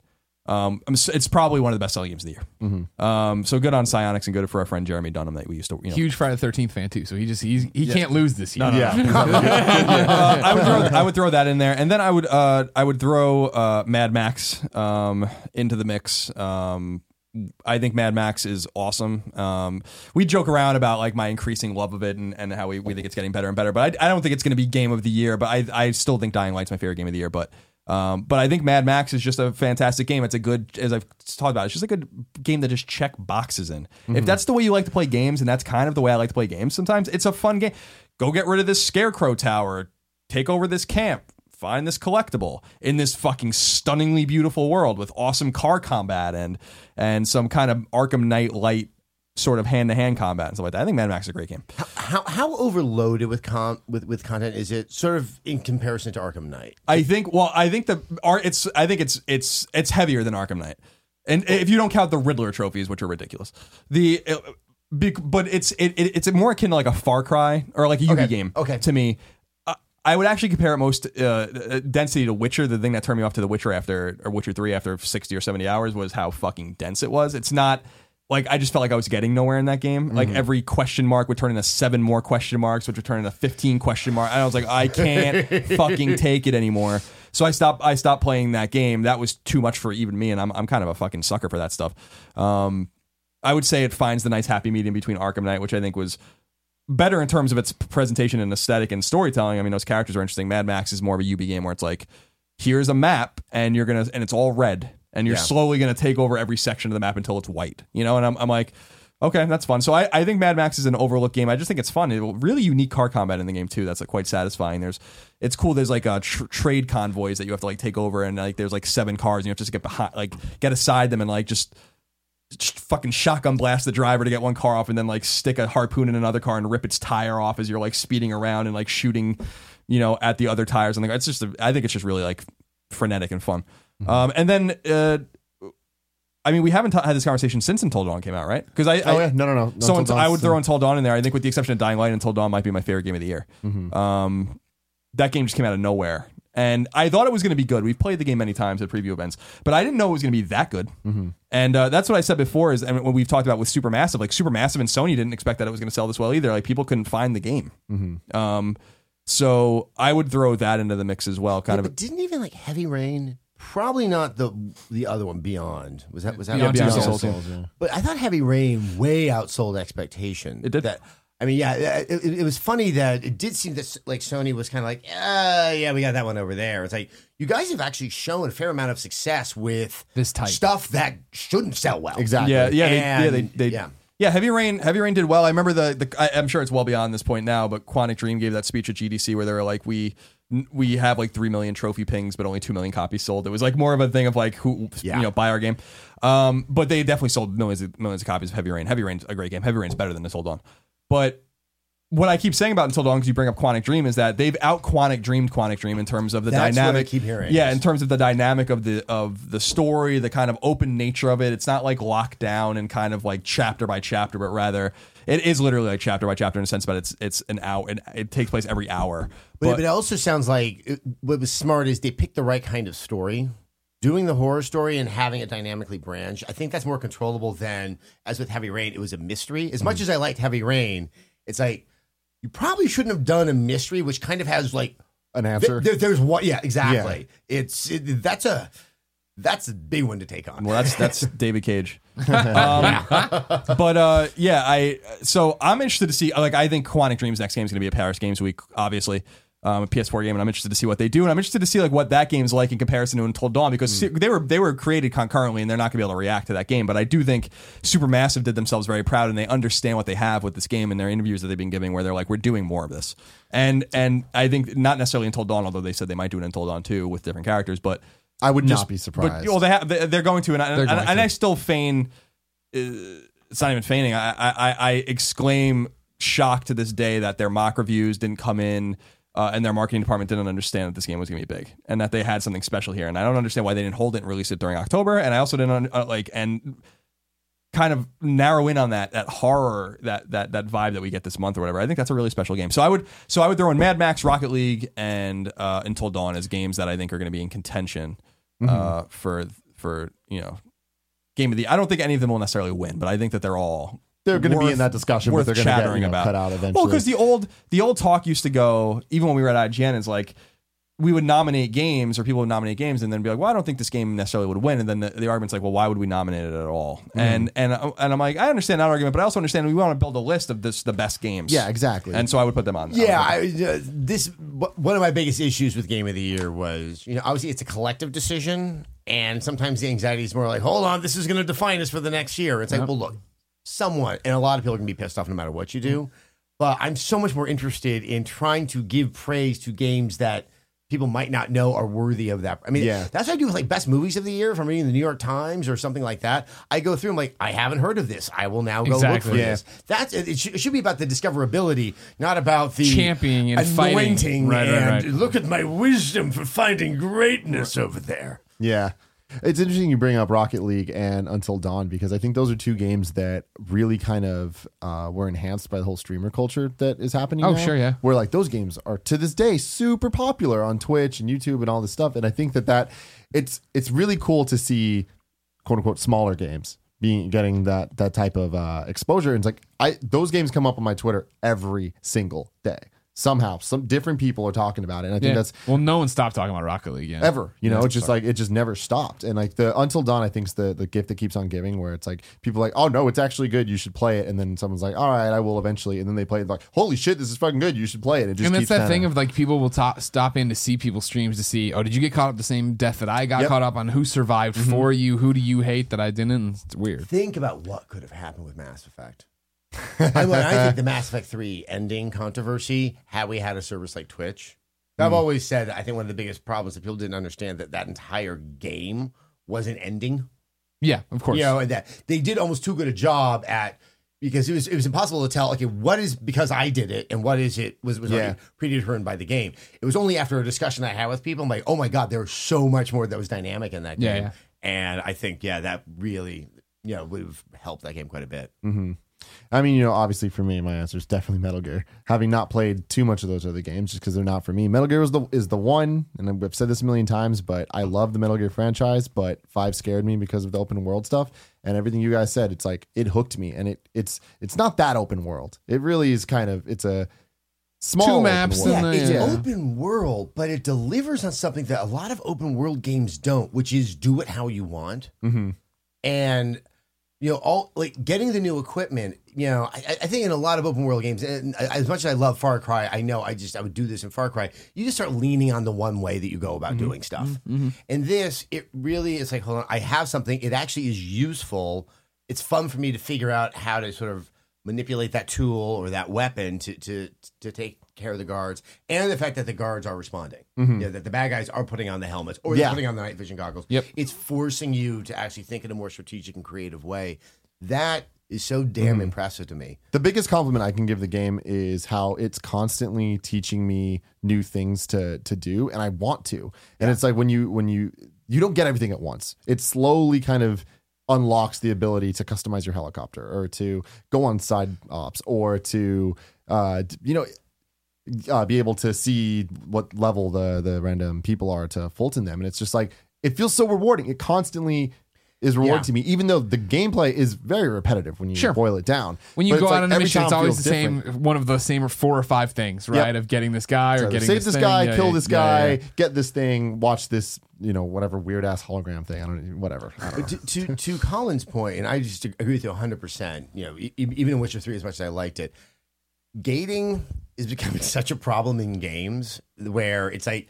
Um, it's probably one of the best selling games of the year. Mm-hmm. Um, so good on Psyonix and good for our friend Jeremy Dunham that we used to, you know. Huge Friday the Thirteenth fan too, so he just he's, he can't lose this year. Yeah, (laughs) Uh, I would throw I would throw that in there, and then I would uh, I would throw uh, Mad Max um, into the mix. Um, I think Mad Max is awesome. Um, we joke around about like my increasing love of it and, and how we, we think it's getting better and better. But I, I don't think it's going to be game of the year. But I I still think Dying Light's my favorite game of the year. But um, but I think Mad Max is just a fantastic game. It's a good, as I've talked about, it's just a good game to just check boxes in. If that's the way you like to play games, and that's kind of the way I like to play games, sometimes it's a fun game. Go get rid of this scarecrow tower, take over this camp, find this collectible in this fucking stunningly beautiful world with awesome car combat and and some kind of Arkham Knight light sort of hand to hand combat and stuff like that. I think Mad Max is a great game. How how overloaded with com with, with content is it? Sort of in comparison to Arkham Knight. I think. Well, I think the art. It's. I think it's. It's. It's heavier than Arkham Knight, and if you don't count the Riddler trophies, which are ridiculous, the. uh, but it's it, it it's more akin to like a Far Cry or like a Ubi Okay, game. okay. To me, I- would actually compare it most uh, uh, density to Witcher. The thing that turned me off to The Witcher after or Witcher Three after sixty or seventy hours was how fucking dense it was. It's not. Like I just felt like I was getting nowhere in that game. Like every question mark would turn into seven more question marks, which would turn into fifteen question marks. And I was like, I can't (laughs) fucking take it anymore. So I stopped. I stopped playing that game. That was too much for even me, and I'm I'm kind of a fucking sucker for that stuff. Um, I would say it finds the nice happy medium between Arkham Knight, which I think was better in terms of its presentation and aesthetic and storytelling. I mean, those characters are interesting. Mad Max is more of a Ubi game where it's like, here's a map, and you're gonna, and it's all red, and you're Yeah. slowly gonna take over every section of the map until it's white. You know, and I'm, I'm like. Okay, that's fun. So I, I think Mad Max is an overlooked game. I just think it's fun. It, really unique car combat in the game too. That's like quite satisfying. There's, it's cool. There's like uh, tr- trade convoys that you have to like take over, and like there's like seven cars, and you have to just get behind, like get aside them, and like just fucking shotgun blast the driver to get one car off and then like stick a harpoon in another car and rip its tire off as you're like speeding around and like shooting you know at the other tires and like it's just a, i think it's just really like frenetic and fun um and then uh I mean, we haven't t- had this conversation since Until Dawn came out, right? Because I, Oh I yeah, no, no, no. so Until Until- I would throw Until Dawn in there. I think with the exception of Dying Light, Until Dawn might be my favorite game of the year. Mm-hmm. Um, that game just came out of nowhere, and I thought it was going to be good. We've played the game many times at preview events, but I didn't know it was going to be that good. Mm-hmm. And uh, that's what I said before. Is and when we've talked about with Supermassive, like Supermassive and Sony didn't expect that it was going to sell this well either. Like people couldn't find the game. Mm-hmm. Um, so I would throw that into the mix as well. Kind Yeah, of but didn't even like Heavy Rain? Probably not the the other one. Beyond was that was that Beyond Beyond Two Souls. Souls. yeah. But I thought Heavy Rain way outsold expectation. It did. That I mean, yeah, it, it, it was funny that it did seem that like Sony was kind of like, uh, yeah, we got that one over there. It's like you guys have actually shown a fair amount of success with This type. stuff that shouldn't sell well. Exactly. Yeah, yeah, they, yeah, they, they, yeah. yeah. Heavy Rain, Heavy Rain did well. I remember the, the I, I'm sure it's well beyond this point now, but Quantic Dream gave that speech at GDC where they were like, we we have like three million trophy pings, but only two million copies sold. It was like more of a thing of like who Yeah. you know buy our game. Um, but they definitely sold millions of, millions of copies of Heavy Rain. Heavy Rain's a great game. Heavy Rain's better than this. Hold on, but what I keep saying about Until Dawn because you bring up Quantic Dream is that they've out Quantic Dreamed Quantic Dream in terms of the That's dynamic. keep hearing. Yeah, in terms of the dynamic of the of the story, the kind of open nature of it. It's not like locked down and kind of like chapter by chapter, but rather it is literally like chapter by chapter in a sense. But it's it's an hour. and it takes place every hour. But, but it also sounds like it, what was smart is they picked the right kind of story. Doing the horror story and having it dynamically branch, I think that's more controllable than as with Heavy Rain. It was a mystery. As much as I liked Heavy Rain, it's like you probably shouldn't have done a mystery, which kind of has like An answer. there- there's what, yeah, exactly. It's it, that's a that's a big one to take on. Well, that's that's (laughs) David Cage. (laughs) Um, (laughs) but uh, yeah, I so I'm interested to see. Like, I think Quantic Dream's next game is going to be a Paris Games Week, obviously. Um, a PS4 game, and I'm interested to see what they do, and I'm interested to see like what that game's like in comparison to Until Dawn because they were they were created concurrently, and they're not going to be able to react to that game. But I do think Supermassive did themselves very proud, and they understand what they have with this game in their interviews that they've been giving, where they're like, we're doing more of this, and and I think not necessarily Until Dawn, although they said they might do it Until Dawn too with different characters, but I would just- not be surprised. But well, they have, they- they're going to, and, I, and, and. I still feign. Uh, it's not even feigning. I, I I- I exclaim shock to this day that their mock reviews didn't come in. Uh, and their marketing department didn't understand that this game was going to be big and that they had something special here. And I don't understand why they didn't hold it and release it during October. And I also didn't uh, like and kind of narrow in on that that horror that that that vibe that we get this month or whatever. I think that's a really special game. So I would so I would throw in Mad Max, Rocket League, and uh, Until Dawn as games that I think are going to be in contention uh, for for you know game of the. I don't think any of them will necessarily win, but I think that they're all they're going to be in that discussion, but they're going to get chattering you know, about. cut out eventually. Well, because the old the old talk used to go even when we were at IGN is like we would nominate games or people would nominate games and then be like, well, I don't think this game necessarily would win, and then the, the argument's like, well, why would we nominate it at all? Mm-hmm. And and and I'm like, I understand that argument, but I also understand we want to build a list of this the best games. yeah, exactly. And so I would put them on. Yeah, on- I, uh, this one of my biggest issues with Game of the Year was, you know, obviously it's a collective decision, and sometimes the anxiety is more like, hold on, this is going to define us for the next year. It's like, well, look, somewhat, and a lot of people are going to be pissed off no matter what you do. Mm. But I'm so much more interested in trying to give praise to games that people might not know are worthy of that. I mean, Yeah. that's what I do with like best movies of the year. If I'm reading the New York Times or something like that, I go through. I'm like, I haven't heard of this. I will now go Exactly. look for Yeah. this. That's it. It should, it should be about the discoverability, not about the Championing and fighting. anointing Right, right, and right. look at my wisdom for finding greatness over there. Yeah. It's interesting you bring up Rocket League and Until Dawn because I think those are two games that really kind of uh, were enhanced by the whole streamer culture that is happening. Oh, now, sure, yeah. Where like those games are to this day super popular on Twitch and YouTube and all this stuff. And I think that that it's it's really cool to see quote unquote smaller games being getting that that type of uh, exposure. And it's like I those games come up on my Twitter every single day. Somehow, some different people are talking about it. And I think Yeah. that's well, no one stopped talking about Rocket League yet. ever. You know, it's just like it just never stopped. And like the Until Dawn, I think is the the gift that keeps on giving, where it's like people are like, oh no, it's actually good. You should play it. And then someone's like, all right, I will eventually. And then they play it like, holy shit, this is fucking good. You should play it. It just and that's that thing of like people will ta- stop in to see people's streams to see, oh, did you get caught up the same death that I got Yep. Mm-hmm. caught up on? Who survived for you? Who do you hate that I didn't? It's weird. Think about what could have happened with Mass Effect. I, mean, I think the (laughs) Mass Effect 3 ending controversy, had we had a service like Twitch, I've hmm. always said, I think one of the biggest problems that people didn't understand that that entire game wasn't ending. Yeah, of course. You know, and that they did almost too good a job at because it was it was impossible to tell. Okay, what is because I did it, and what is it was was Yeah. already predetermined by the game. It was only after a discussion I had with people, I'm like, oh my god, there was so much more that was dynamic in that game, yeah. and I think yeah, that really you know would have helped that game quite a bit. Mm-hmm. I mean, you know, obviously for me, my answer is definitely Metal Gear. Having not played too much of those other games, just because they're not for me. Metal Gear is the is the one, and I've said this a million times, but I love the Metal Gear franchise. But Five scared me because of the open world stuff and everything you guys said. It's like it hooked me, and it it's it's not that open world. It really is kind of it's a small Two open maps world. Yeah, it's yeah. open world, but it delivers on something that a lot of open world games don't, which is do it how you want. Mhm. And you know, all like getting the new equipment. You know, I, I think in a lot of open world games, and as much as I love Far Cry, I know I just I would do this in Far Cry. You just start leaning on the one way that you go about mm-hmm. doing stuff. Mm-hmm. Mm-hmm. And this, it really is like, hold on, I have something. It actually is useful. It's fun for me to figure out how to sort of manipulate that tool or that weapon to to to take care of the guards, and the fact that the guards are responding. You know, that the bad guys are putting on the helmets or Yeah. putting on the night vision goggles. Yep. It's forcing you to actually think in a more strategic and creative way. That is so damn impressive to me. The biggest compliment I can give the game is how it's constantly teaching me new things to to do, and I want to. And it's like when you when you you don't get everything at once. It slowly kind of unlocks the ability to customize your helicopter or to go on side ops or to uh you know uh, be able to see what level the the random people are to Fulton them, and it's just like it feels so rewarding. It constantly is rewarding Yeah. to me, even though the gameplay is very repetitive when you Sure. boil it down. When you But go it's out like on a mission, it's always feels the same, one of the same or four or five things, right? Of getting this guy or getting save this, thing. guy, Yeah, kill yeah, this yeah, guy, yeah. get this thing, watch this, you know, whatever weird ass hologram thing. I don't know, whatever. I don't know. To, to to Colin's point, and I just agree with you 100. percent You know, e- even in Witcher Three, as much as I liked it, gating is becoming (laughs) such a problem in games where it's like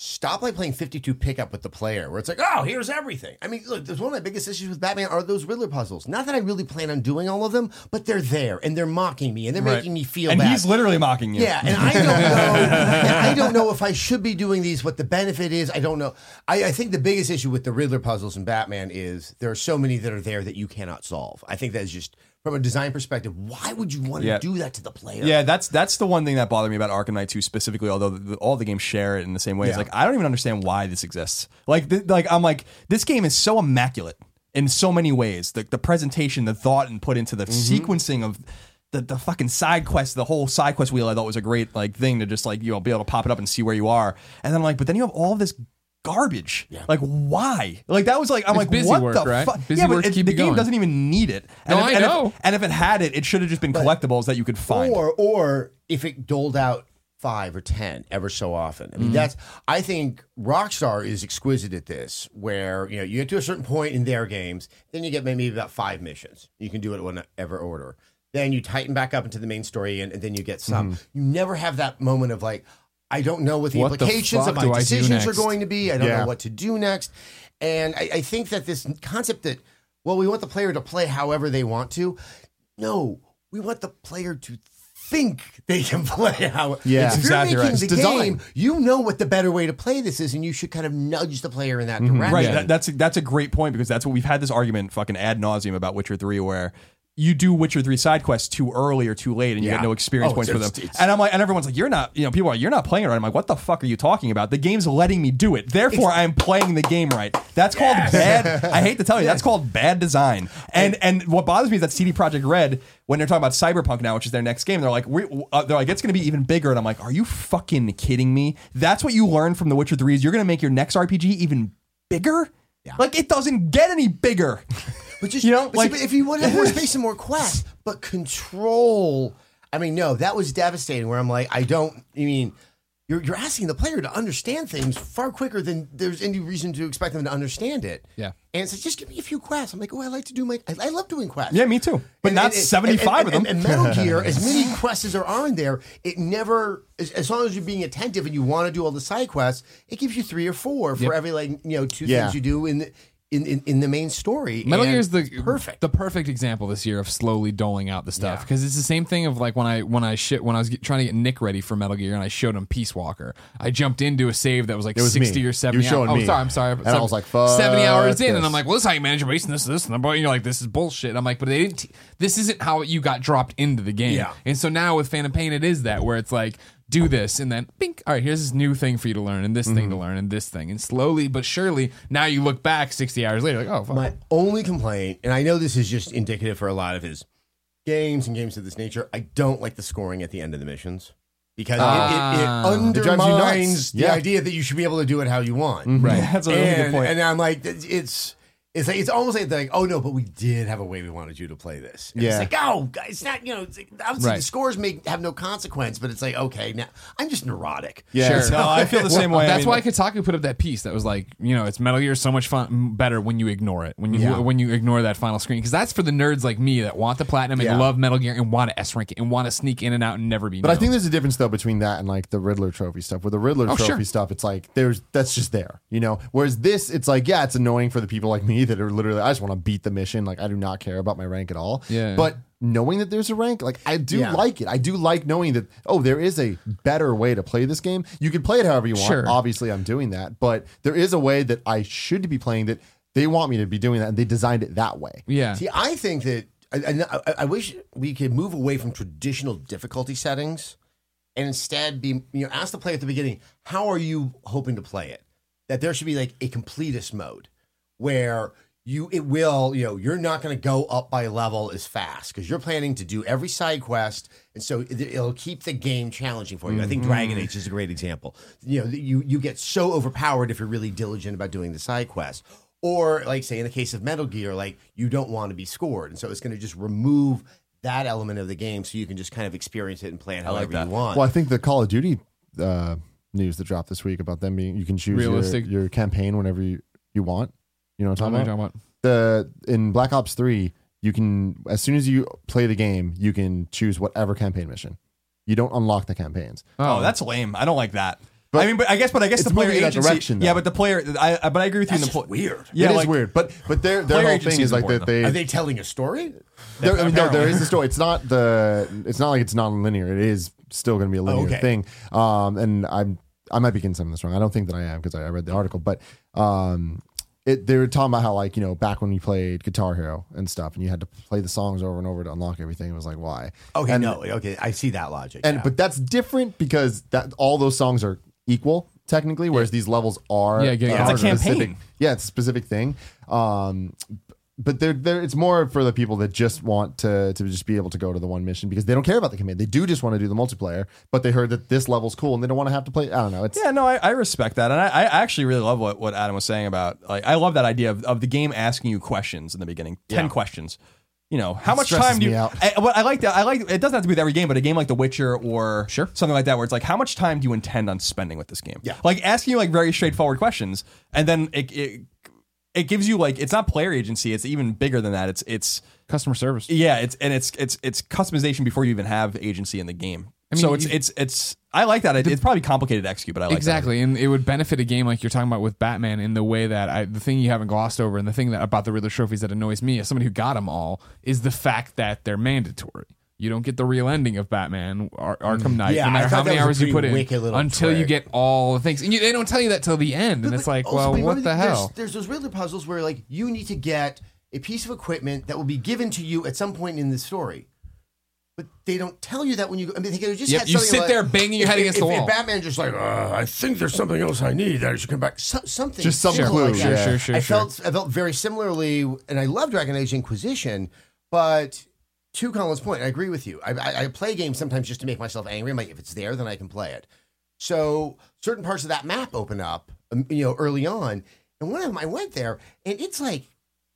stop like playing 52 pickup with the player where it's like oh here's everything i mean look there's one of my biggest issues with batman are those riddler puzzles not that i really plan on doing all of them but they're there and they're mocking me and they're Right. making me feel and bad he's literally mocking you. yeah, and I don't know. (laughs) I don't know if I should be doing these. What the benefit is, I don't know. I, I think the biggest issue with the Riddler puzzles in Batman is there are so many that are there that you cannot solve. I think that is just from a design perspective. Why would you want to Yeah. do that to the player? Yeah, that's that's the one thing that bothered me about Arkham Knight 2 specifically. Although the, all the games share it in the same way, it's like I don't even understand why this exists. Like, th- like I'm like this game is so immaculate in so many ways. The the presentation, the thought, and put into the mm-hmm. sequencing of. The, the fucking side quest, the whole side quest wheel, I thought was a great like thing to just like you know be able to pop it up and see where you are, and then I'm like, but then you have all this garbage. Like why? Like that was like I'm It's like busy what work, the right? fuck? Busy yeah, but work it- keep the you game going. doesn't even need it. And No, if, I and if- know. and if it had it, it should have just been collectibles that you could find. Or or if it doled out five or ten ever so often. I Mm-hmm. mean, that's I think Rockstar is exquisite at this, where you know you get to a certain point in their games, then you get maybe about five missions. You can do it in whatever order. Then you tighten back up into the main story, and, and then you get some. Mm-hmm. You never have that moment of like, I don't know what the What implications fuck of my do I do decisions are going to be. I don't Yeah. know what to do next. And I, I think that this concept that well, we want the player to play however they want to. No, we want the player to think they can (laughs) play how. Yeah. if you're Exactly making right. the It's design. game, you know what the better way to play this is, and you should kind of nudge the player in that mm-hmm. direction. Right. That, that's that's a great point because that's what we've had this argument fucking ad nauseum about Witcher Three, where you do Witcher Three side quests too early or too late, and you Yeah. get no experience Oh, points for them. it's- it's- and I'm like, and everyone's like, you're not, you know, people are, you're not playing it right. I'm like, what the fuck are you talking about? The game's letting me do it, therefore I'm playing the game right. That's called bad. I hate to tell you, that's called bad design. And and what bothers me is that CD Projekt Red, when they're talking about Cyberpunk now, which is their next game, they're like, we, uh, they're like, it's going to be even bigger, and I'm like, are you fucking kidding me? That's what you learned from The Witcher Three is you're going to make your next RPG even bigger. Like it doesn't get any bigger. (laughs) But just You know, see, like- but if you would have more space and more quests, but control. I mean, no, that was devastating. Where I'm like, I don't. I mean, you're you're asking the player to understand things far quicker than there's any reason to expect them to understand it. Yeah. and it's like, just give me a few quests. I'm like, oh, I like to do my. I, I love doing quests. Yeah, me too. But And- not and- and- 75 and- of them. And, and Metal (laughs) Gear, as many quests as there are in there, it never, as, as long as you're being attentive and you want to do all the side quests, it gives you three or four for Yep. every like you know two Yeah. things you do in the in, in, in the main story. Metal Gear is the perfect. the perfect example this year of slowly doling out the stuff because it's the same thing of like when I when I shit when I was get, trying to get Nick ready for Metal Gear and I showed him Peace Walker. I jumped into a save that was like was sixty me. or You seventy. were showing hours. Oh, me. Oh, sorry, I'm sorry. And I was like, fuck seventy hours in, and I'm like, well, this is how you manage your base and this, this, and I'm- you're like, this is bullshit. And I'm like, but they didn't. T- this isn't how you got dropped into the game. Yeah. And so now with Phantom Pain, it is that where it's like. Do this and then bink. All right, here's this new thing for you to learn, and this thing to Mm-hmm. learn, and this thing, and slowly but surely, now you look back sixty hours later, like, oh, fuck. My only complaint, and I know this is just indicative for a lot of his games and games of this nature, I don't like the scoring at the end of the missions because it, it, it Ah. It nuts. undermines the Yeah. idea that you should be able to do it how you want. right. (laughs) That's a really good And, point. and I'm like, it's it's like it's almost like, they're like, oh no, but we did have a way we wanted you to play this. And Yeah. it's like, oh, it's not, you know, it's like, obviously Right. the scores may have no consequence, but it's like, okay, now I'm just neurotic. Yeah. Sure. no, I feel the same way. I That's mean, why Kotaku put up that piece that was like, you know, it's Metal Gear so much fun better when you ignore it. When you Yeah. when you ignore that final screen because that's for the nerds like me that want the platinum and Yeah. love Metal Gear and want to S rank it and want to sneak in and out and never be. But I known. think there's a difference though between that and like the Riddler trophy stuff. With the Riddler Oh, trophy sure. stuff, it's like there's that's just there, you know. Whereas this, it's like yeah, it's annoying for the people like me that are literally I just want to beat the mission. Like I do not care about my rank at all. Yeah. But knowing that there's a rank, like I do Yeah. like it. I do like knowing that oh, there is a better way to play this game. You can play it however you want. Sure. Obviously, I'm doing that, but there is a way that I should be playing that. They want me to be doing that, and they designed it that way. yeah, See, I think that I, I, I wish we could move away from traditional difficulty settings and instead be you know ask the player at the beginning how are you hoping to play it that there should be like a completist mode where you it will you know you're not going to go up by level as fast because you're planning to do every side quest and so it, it'll keep the game challenging for you. I think dragon age is a great example. You know you you get so overpowered if you're really diligent about doing the side quest. Or like say in the case of metal gear like you don't want to be scored and so it's going to just remove that element of the game so you can just kind of experience it and play it however like you want. Well, I think the Call of Duty uh, news that dropped this week about them being you can choose your, Realistic. your campaign whenever you, you want. You know what I'm What am talking about? talking about? The in Black Ops Three, you can as soon as you play the game, you can choose whatever campaign mission. You don't unlock the campaigns. Oh, that's lame. I don't like that. But I mean, but I guess, but I guess the player moving in that agency. direction, yeah, but the player. I, I- but I agree with you. in That's the just weird Yeah, it is like, weird, but but their their Player whole thing is is like that they. are they telling a story there, I mean, no, there Apparently. is a story. It's not the. It's not like it's non-linear. It is still going to be a linear okay. thing. Um, and I'm I might be getting some of this wrong. I don't think that I am because I, I read the article, but um, it they were talking about how like you know back when you played Guitar Hero and stuff, and you had to play the songs over and over to unlock everything. It was like why? okay And- no okay i see that logic and yeah. but that's different because that all those songs are equal technically, whereas these levels are Yeah, getting are. It's a campaign. specific- Yeah, it's a specific thing. Um, but they're, they're it's more for the people that just want to to just be able to go to the one mission because they don't care about the campaign. They do just want to do the multiplayer, but they heard that this level's cool and they don't want to have to play. I don't know. It's Yeah, no, I, I respect that, and I, I actually really love what, what Adam was saying about like I love that idea of, of the game asking you questions in the beginning, ten questions. You know, how much time do you? I, eh, what I like that I like it doesn't have to be with every game, but a game like The Witcher or Sure. something like that, where it's like, how much time do you intend on spending with this game? Yeah. like asking you like very straightforward questions, and then it it, it gives you like it's not player agency, it's even bigger than that. It's it's Customer service. yeah, it's and it's it's it's customization before you even have agency in the game. I mean, so it's you- it's it's I like that. It, it's probably complicated to execute, but I like that. exactly, and it would benefit a game like you're talking about with Batman in the way that I, the thing you haven't glossed over, and the thing that about the Riddler trophies that annoys me as somebody who got them all is the fact that they're mandatory. You don't get the real ending of Batman Ar- Arkham Knight, Yeah, no I matter thought how that many was a hours you pretty put in, wicked little until you trick. get all the things. And you, they don't tell you that till the end, and it's like, Also, well, but what remember, the there's- hell? There's, those Riddler puzzles where like you need to get a piece of equipment that will be given to you at some point in the story. But they don't tell you that when you go. I mean, they could have just Yep, had you something sit like- there banging your if- head if- against the if- if wall. Batman just like, uh, I think there's something else I need that I should come back. So, something, Just some clue, like that. Sure, sure, sure, I sure. felt I felt very similarly, and I love Dragon Age Inquisition, but to Colin's point, I agree with you. I, I, I play games sometimes just to make myself angry. I'm like, if it's there, then I can play it. So certain parts of that map open up, um, you know, early on, and one of them I went there, and it's like,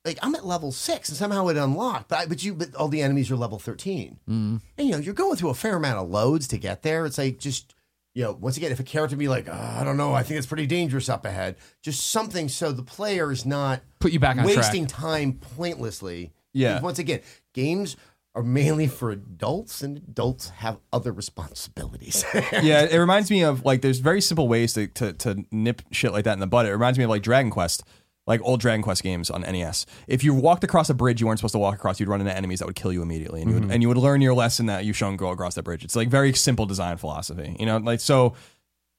like I'm at level six, and somehow it unlocked, but I, but you, but all the enemies are level thirteen, Mm. and you know, you're going through a fair amount of loads to get there. It's like just. You know, once again, if a character be like, oh, I don't know, I think it's pretty dangerous up ahead, just something so the player is not Put you back wasting track. time pointlessly. Yeah. Once again, games are mainly for adults, and adults have other responsibilities. (laughs) yeah, it reminds me of like there's very simple ways to, to to nip shit like that in the butt. It reminds me of like Dragon Quest, like old Dragon Quest games on NES. If you walked across a bridge you weren't supposed to walk across, you'd run into enemies that would kill you immediately, and you would, mm-hmm. and you would learn your lesson that you shouldn't go across that bridge. It's like very simple design philosophy, you know, like so.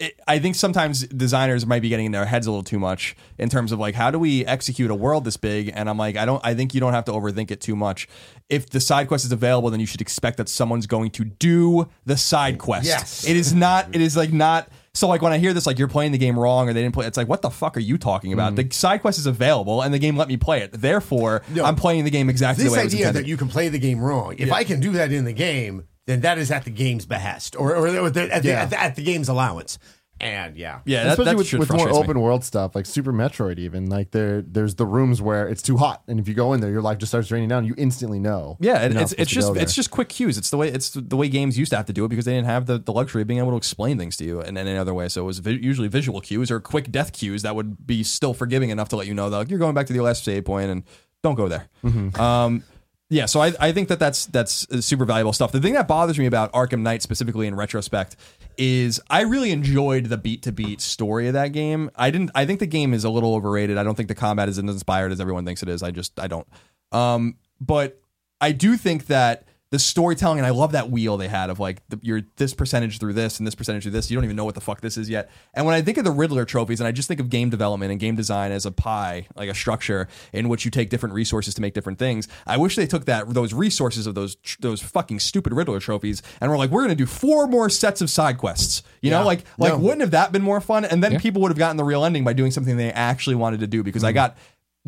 It, I think sometimes designers might be getting in their heads a little too much in terms of like how do we execute a world this big and I'm like I don't I think you don't have to overthink it too much. If the side quest is available then you should expect that someone's going to do the side quest. Yes. It is not. It is like not. So like when I hear this, like you're playing the game wrong or they didn't play, it's like what the fuck are you talking about? Mm-hmm. The side quest is available and the game let me play it. Therefore, No. I'm playing the game exactly this the way idea that you can play the game wrong, if I can do that in the game, then that is at the game's behest or, or at, the, at, the, Yeah. at, the, at the game's allowance. And yeah, yeah, that, Especially that with, with more frustrates me. open world stuff, like Super Metroid, even like there, there's the rooms where it's too hot, and if you go in there, your life just starts draining down. You instantly know. Yeah, you're it, it's it's just it's just quick cues. It's the way it's the way games used to have to do it because they didn't have the, the luxury of being able to explain things to you in any other way. So it was vi- usually visual cues or quick death cues that would be still forgiving enough to let you know that like, you're going back to the last save point and don't go there. Um, yeah, so I, I think that that's that's uh, super valuable stuff. The thing that bothers me about Arkham Knight specifically in retrospect is I really enjoyed the beat to beat story of that game. I didn't. I think the game is a little overrated. I don't think the combat is as inspired as everyone thinks it is. I just I don't. Um, but I do think that the storytelling and I love that wheel they had of like the, you're this percentage through this and this percentage through this. You don't even know what the fuck this is yet. And when I think of the Riddler trophies and I just think of game development and game design as a pie, like a structure in which you take different resources to make different things. I wish they took that those resources of those those fucking stupid Riddler trophies and we're like we're gonna do four more sets of side quests. You know, like like No. wouldn't have that been more fun? And then people would have gotten the real ending by doing something they actually wanted to do because I mm-hmm. got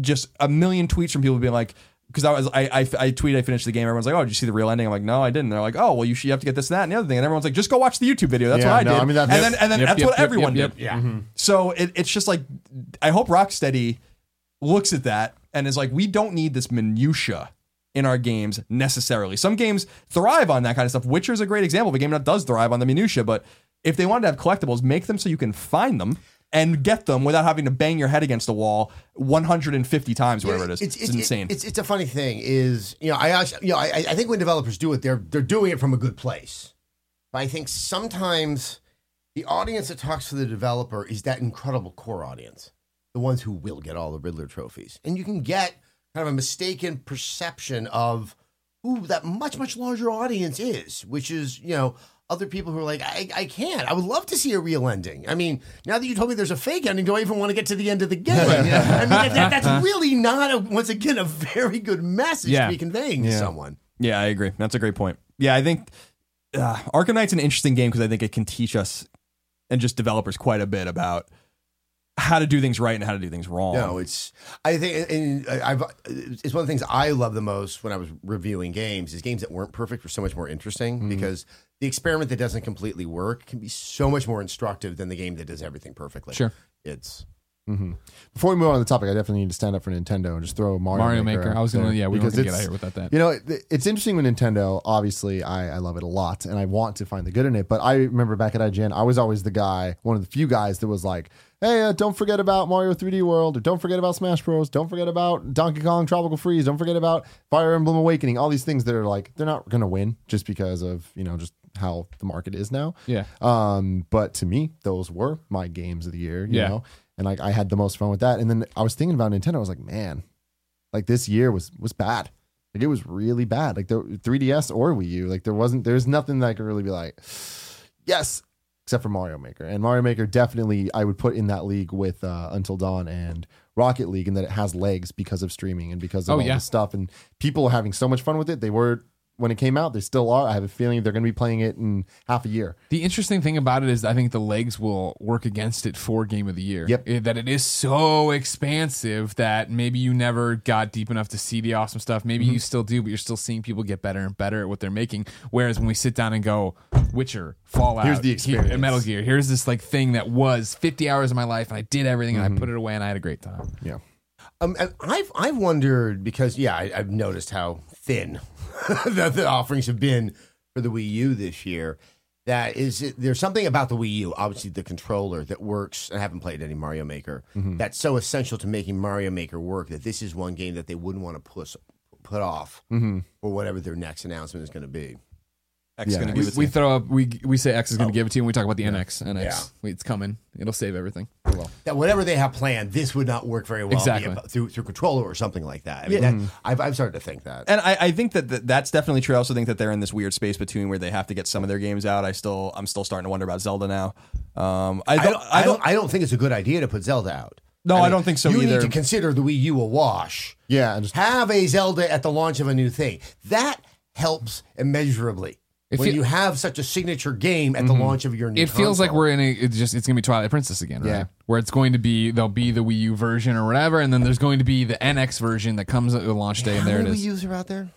just a million tweets from people being like, because I was I, I I tweeted I finished the game. Everyone's like, "Oh, did you see the real ending?" I'm like, "No, I didn't." They're like, "Oh, well, you should you have to get this, and that, and the other thing." And everyone's like, "Just go watch the YouTube video." That's Yeah, what I no, did. I mean, that- and Yep. then and then Yep, that's yep, what yep, everyone yep, did. yep. yeah. Mm-hmm. So it, it's just like I hope Rocksteady looks at that and is like, we don't need this minutia in our games necessarily. Some games thrive on that kind of stuff. Witcher's a great example of a game that does thrive on the minutia, but if they wanted to have collectibles, make them so you can find them and get them without having to bang your head against the wall 150 times, whatever it is. It's, insane. It's, it's a funny thing. Is you know I actually, you know I, I think when developers do it, they're they're doing it from a good place. But I think sometimes the audience that talks to the developer is that incredible core audience, the ones who will get all the Riddler trophies, and you can get kind of a mistaken perception of who that much much larger audience is, which is you know other people who are like I, I can't. I would love to see a real ending. I mean, now that you told me there's a fake ending, do I even want to get to the end of the game? (laughs) I mean, that, that's really not a, once again a very good message Yeah. to be conveying to someone. Yeah, I agree. That's a great point. Yeah, I think uh, Arkham Knight's an interesting game because I think it can teach us and just developers quite a bit about how to do things right and how to do things wrong. No, it's I think and I've it's one of the things I love the most when I was reviewing games is games that weren't perfect were so much more interesting Mm-hmm. because the experiment that doesn't completely work can be so much more instructive than the game that does everything perfectly. Sure. It's hmm Before we move on to the topic, I definitely need to stand up for Nintendo and just throw Mario, Mario Maker. Maker. I was gonna yeah, we were because gonna get it's- out here without that. You know, it- it's interesting with Nintendo. Obviously, I, I love it a lot, and I want to find the good in it. But I remember back at IGN, I was always the guy, one of the few guys that was like, "Hey, uh, don't forget about Mario 3D World, or don't forget about Smash Bros, don't forget about Donkey Kong Tropical Freeze, don't forget about Fire Emblem Awakening." All these things that are like they're not going to win just because of you know just how the market is now. Yeah. Um, but to me, those were my games of the year. You Yeah. know, and like I had the most fun with that. And then I was thinking about Nintendo. I was like, man, like this year was was bad. Like it was really bad. Like the 3DS or Wii U. Like there wasn't. There's nothing that I could really be like, yes, except for Mario Maker. And Mario Maker definitely I would put in that league with uh, Until Dawn and Rocket League, and that it has legs because of streaming and because of Oh, all yeah. the stuff. And people are having so much fun with it. They were when it came out. They still are. I have a feeling they're going to be playing it in half a year. The interesting thing about it is I think the legs will work against it for game of the year. Yep. Eh, That it is so expansive that maybe you never got deep enough to see the awesome stuff. Maybe Mm-hmm. you still do, but you're still seeing people get better and better at what they're making. Whereas when we sit down and go, Witcher, Fallout, Here's the here- experience. Metal Gear, here's this like thing that was 50 hours of my life and I did everything Mm-hmm. and I put it away and I had a great time. Yeah. Um, I've I've wondered because yeah, I, I've noticed how thin (laughs) the, the offerings have been for the Wii U this year. That is, there's something about the Wii U, obviously the controller that works. I haven't played any Mario Maker. Mm-hmm. That's so essential to making Mario Maker work that this is one game that they wouldn't want to push put off mm-hmm. for whatever their next announcement is going to be. X is Yeah. going to give We, it to we you. throw up, we, we say X is Oh. going to give it to you and we talk about the NX. NX, Yeah. It's coming. It'll save everything. That whatever they have planned, this would not work very well Exactly. via- through through controller or something like that. I mean, Yeah. that, I've I've started to think that. And I, I think that th- that's definitely true. I also think that they're in this weird space between where they have to get some of their games out. I still, I'm still starting to wonder about Zelda now. Um, I I don't, don't, I don't. I don't think it's a good idea to put Zelda out. No, I don't think so You either. need to consider the Wii U a wash. Yeah. And just Have a Zelda at the launch of a new thing. That helps immeasurably. It when fe- you have such a signature game at the launch of your new It feels like we're in a it's just it's gonna be Twilight Princess again, right? Yeah. Where it's going to be there'll be the Wii U version or whatever, and then there's going to be the NX version that comes at the launch day, and there it is many is. Wii U's are out there?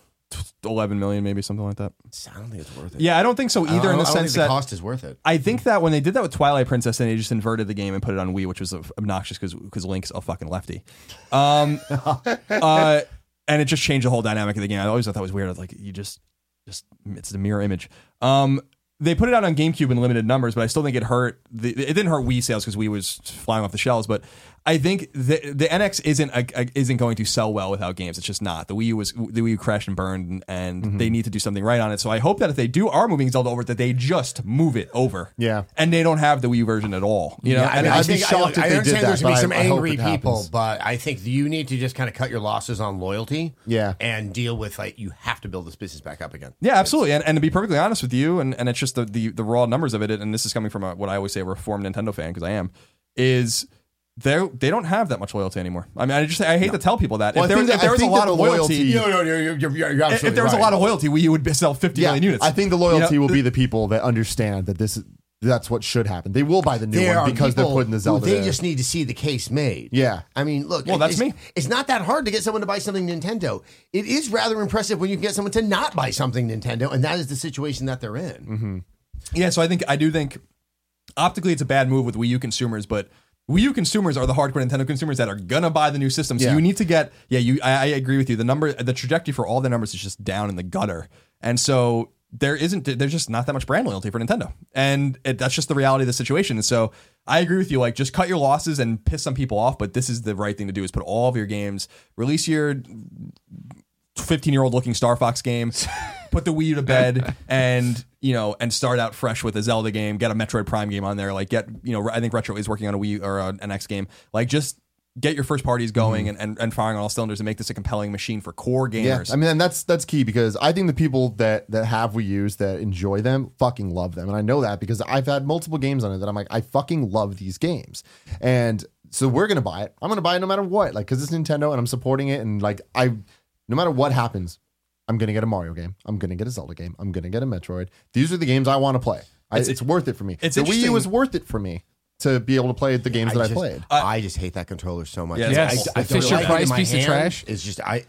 11 million, maybe something like that. I don't think it's worth it. Yeah, I don't think so I don't- either. in the I don't sense think the that cost is worth it. I think that when they did that with Twilight Princess, then they just inverted the game and put it on Wii, which was obnoxious because because Link's a fucking lefty. Um, (laughs) uh, and it just changed the whole dynamic of the game. I always thought that was weird. I was like, you just just it's the mirror image. Um, they put it out on GameCube in limited numbers, but I still think it hurt. The, it didn't hurt Wii sales because Wii was flying off the shelves. But I think the the NX isn't a, a- isn't going to sell well without games. It's just not. The Wii U was the Wii U crashed and burned, and mm-hmm. they need to do something right on it. So I hope that if they do are moving Zelda over, that they just move it over. Yeah. and they don't have the Wii U version at all. You know, Yeah, I, and mean, I, I'd be think shocked I, if I they did that, there's gonna be some I angry people, happens. but I think you need to just kind of cut your losses on loyalty. Yeah. and deal with like you have to build this business back up again. Yeah, absolutely. And, and to be perfectly honest with you, and, and it's just the, the, the raw numbers of it, and this is coming from a, what I always say a reformed Nintendo fan because I am, is they they don't have that much loyalty anymore. I mean, I just I hate to tell people that Well, I if there, think if there I was a think lot that of the loyalty, loyalty- No, no, you're, you're, you're, you're if there was a right. lot of loyalty, we would sell 50 yeah. million units. I think the loyalty You know, will be the people that understand that this is that's what should happen. They will buy the new There one are because they're people putting the who Zelda. They there. just need to see the case made. Yeah. I mean, look. Well, that's it's, me. It's not that hard to get someone to buy something Nintendo. It is rather impressive when you can get someone to not buy something Nintendo, and that is the situation that they're in. Mm-hmm. Yeah, so I think I do think optically it's a bad move with Wii U consumers, but Wii U consumers are the hardcore Nintendo consumers that are gonna buy the new system. So Yeah. you need to get yeah, you I, I agree with you. The number the trajectory for all the numbers is just down in the gutter. And so there isn't there's just not that much brand loyalty for Nintendo. And it, that's just the reality of the situation. And so I agree with you like just cut your losses and piss some people off, but this is the right thing to do is put all of your games, release your 15 year old looking Star Fox game, (laughs) put the Wii U to bed, (laughs) and you know, and start out fresh with a Zelda game, get a Metroid Prime game on there. Like, get you know, I think Retro is working on a Wii or an NX game. Like, just get your first parties going mm-hmm. and, and, and firing on all cylinders and make this a compelling machine for core gamers. Yeah. I mean, and that's that's key because I think the people that that have Wii U's that enjoy them fucking love them, and I know that because I've had multiple games on it that I'm like, I fucking love these games, and so we're gonna buy it. I'm gonna buy it no matter what, like because it's Nintendo and I'm supporting it, and like I, no matter what happens, I'm gonna get a Mario game, I'm gonna get a Zelda game, I'm gonna get a Metroid. These are the games I want to play. I, it's, It's- worth it for me. it's the Wii U is worth it for me to be able to play the games that I just, played. Uh, I just hate that controller so much. Yeah, I- Yes. I, I don't Fisher like it in Price piece of trash. It's just I.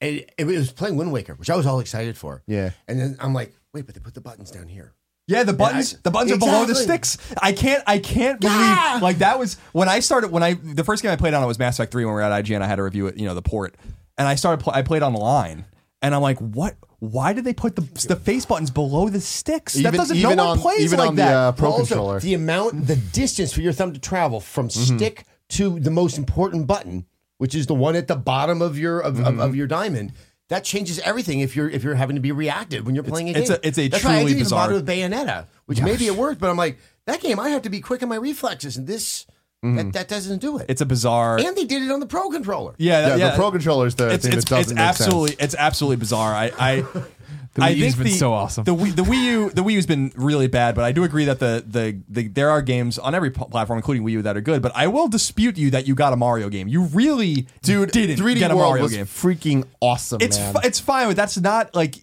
It, it was playing Wind Waker, which I was all excited for. Yeah. and then I'm like, wait, but they put the buttons down here. Yeah, the buttons, I- the buttons are below the sticks. I can't, I can't believe Yeah. like that was when I started. When I the first game I played on it was Mass Effect Three when we were at IGN. I had to review it, you know, the port, and I started. Pl- I played online, and I'm like, what? Why did they put the the face buttons below the sticks? that Even- doesn't. even no one on- plays even like on the, that. uh, Pro also, controller. the amount, the distance for your thumb to travel from Mm-hmm. stick to the most important button, which is the one at the bottom of your of, Mm-hmm. of, of your diamond. That changes everything if you're if you're having to be reactive when you're playing a game. it's a- it's a That's why I truly didn't even bother bizarre- with Bayonetta, which maybe it worked, but I'm like that game. I have to be quick in my reflexes, and this That, that doesn't do it. It's a bizarre. and they did it on the Pro controller. yeah, Yeah, yeah. the Pro controller is the it's thing it's, that doesn't it's make absolutely sense. it's absolutely bizarre. I I (laughs) The I Wii U's think been the, so awesome. The Wii, the Wii U the Wii U's been really bad, but I do agree that the, the the there are games on every platform, including Wii U, that are good. But I will dispute you that you got a Mario game. You really Dude, didn't 3D get a World Mario was game. freaking awesome, It's man. fi- it's fine, but that's not like.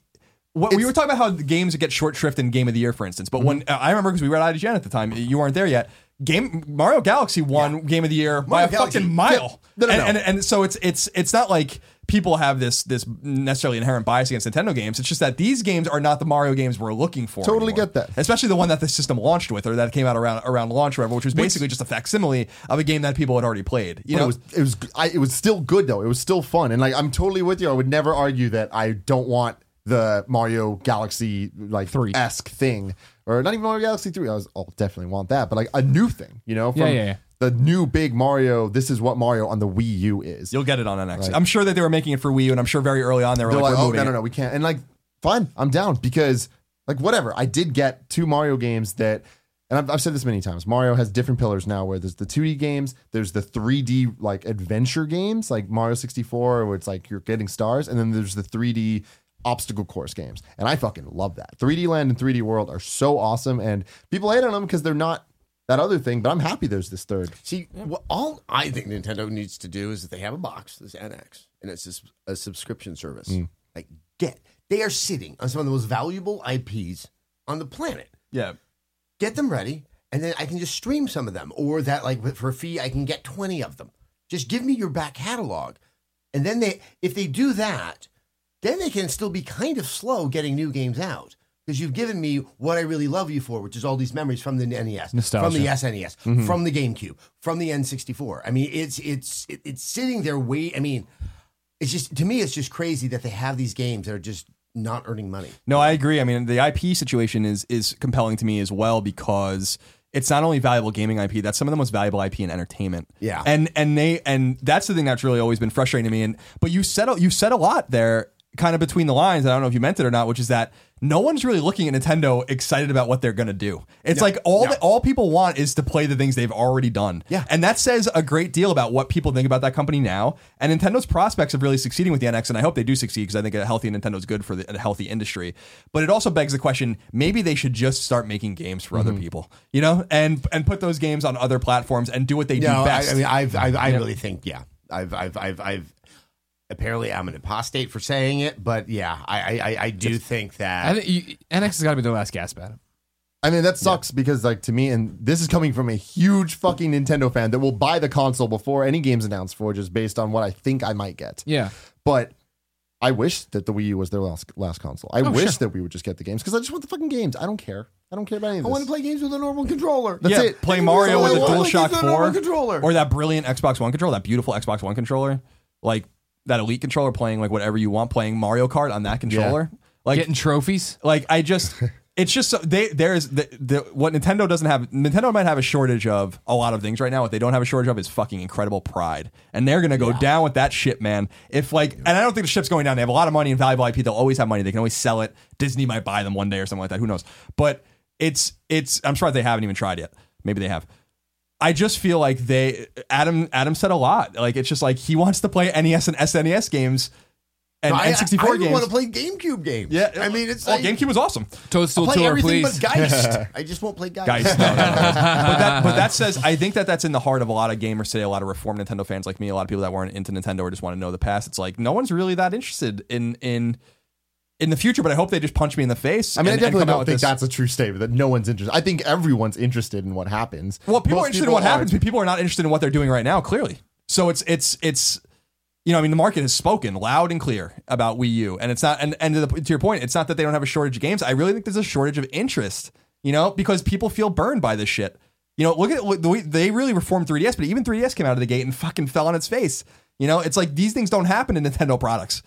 What, we were talking about how the games get short shrift in Game of the Year, for instance. But when Mm-hmm. uh, I remember because we were at IGN at the time, you weren't there yet. Game Mario Galaxy won Game of the Year by Mario a Galaxy- fucking mile. No, no, and, no. And, and so it's it's it's not like people have this this necessarily inherent bias against Nintendo games. It's just that these games are not the Mario games we're looking for. Totally anymore. get that. Especially the one that the system launched with, or that came out around around launch, whatever, which was basically just a facsimile of a game that people had already played. You know, it was it was I, it was still good though. It was still fun, and like I'm totally with you. I would never argue that I don't want the Mario Galaxy like Three. esque thing, or not even Mario Galaxy three. I was I'll definitely want that, but like a new thing, you know? From Yeah, yeah, yeah. The new big Mario. This is what Mario on the Wii U is. you'll get it on NX. I'm sure that they were making it for Wii, U, and I'm sure very early on they were They're like, like, we're oh moving no no it." no, we can't. And like, fine, I'm down because like whatever. I did get two Mario games that, and I've, I've said this many times. Mario has different pillars now. Where there's the 2D games, there's the 3D like adventure games, like Mario 64, where it's like you're getting stars, and then there's the 3D obstacle course games. And I fucking love that. 3D Land and 3D World are so awesome, and people hate on them because they're not that other thing. But I'm happy there's this third. See, what all I think Nintendo needs to do is that they have a box, this NX, and it's just a subscription service. Mm. Like, get they are sitting on some of the most valuable IPs on the planet. Yeah. Get them ready, and then I can just stream some of them, or that like for a fee, I can get twenty of them. Just give me your back catalog, and then they, if they do that, then they can still be kind of slow getting new games out. Because you've given me what I really love you for, which is all these memories from the NES, Nostalgia. from the SNES, mm-hmm. from the GameCube, from the N64. I mean, it's it's it's sitting there wait. I mean, it's just to me, it's just crazy that they have these games that are just not earning money. No, I agree. I mean, the IP situation is is compelling to me as well because it's not only valuable gaming IP, that's some of the most valuable IP in entertainment. Yeah. And and they and that's the thing that's really always been frustrating to me. And but you said you said a lot there kind of between the lines. I don't know if you meant it or not, which is that no one's really looking at Nintendo excited about what they're gonna do. It's like all No. the, all people want is to play the things they've already done. Yeah. And that says a great deal about what people think about that company now and Nintendo's prospects of really succeeding with the NX. And I hope they do succeed because I think a healthy Nintendo is good for the, a healthy industry. But it also begs the question: maybe they should just start making games for other mm-hmm. people, you know, and and put those games on other platforms and do what they No, do I, best. I mean, I've, I've, I really think, yeah, I've, I've, I've, I've. Apparently, I'm an apostate for saying it, but yeah, I, I, I- I do think that. I think you, NX has got to be the last gasp at it. I mean, that sucks because, like, to me, and this is coming from a huge fucking Nintendo fan that will buy the console before any game's announced for, just based on what I think I might get. Yeah. But I wish that the Wii U was their last last console. I oh, wish that we would just get the games because I just want the fucking games. I don't care. I don't care about any of I this. want to play games with a normal controller. That's yeah, it. play That's Mario all with I a want. DualShock it's a normal 4 controller. or that brilliant Xbox One controller, that beautiful Xbox One controller, like that Elite controller playing like whatever you want, playing Mario Kart on that controller. Like Getting trophies. like I just (laughs) it's just so they there's the, the what Nintendo doesn't have Nintendo might have a shortage of a lot of things right now. What they don't have a shortage of is fucking incredible pride. And they're gonna go down with that shit man. If like and I don't think the ship's going down. They have a lot of money and valuable IP they'll always have money. They can always sell it. Disney might buy them one day or something like that. Who knows? But it's it's I'm sure they haven't even tried yet. Maybe they have I just feel like they Adam Adam said a lot like it's just like he wants to play NES and SNES games and I, N64 I, I games want to play GameCube games. yeah I mean, it's oh, like, GameCube was awesome Toadstool I'll play Tour, everything please. but Geist. (laughs) I just won't play Geist. guys. No, no, no. (laughs) but that but that says I think that that's in the heart of a lot of gamers today, a lot of reformed Nintendo fans like me, a lot of people that weren't into Nintendo or just want to know the past. It's like no one's really that interested in in in the future, but I hope they just punch me in the face. I mean, and- I definitely don't think this- that's a true statement that no one's interested. I think everyone's interested in what happens. Well, people Most are interested in what aren't. happens, but people are not interested in what they're doing right now. Clearly, so it's it's it's you know, I mean, the market has spoken loud and clear about Wii U, and it's not. And and to, the, to your point, it's not that they don't have a shortage of games. I really think there's a shortage of interest. You know, because people feel burned by this shit. You know, look at look, the way they really reformed 3DS, but even 3DS came out of the gate and fucking fell on its face. You know, it's like these things don't happen in Nintendo products.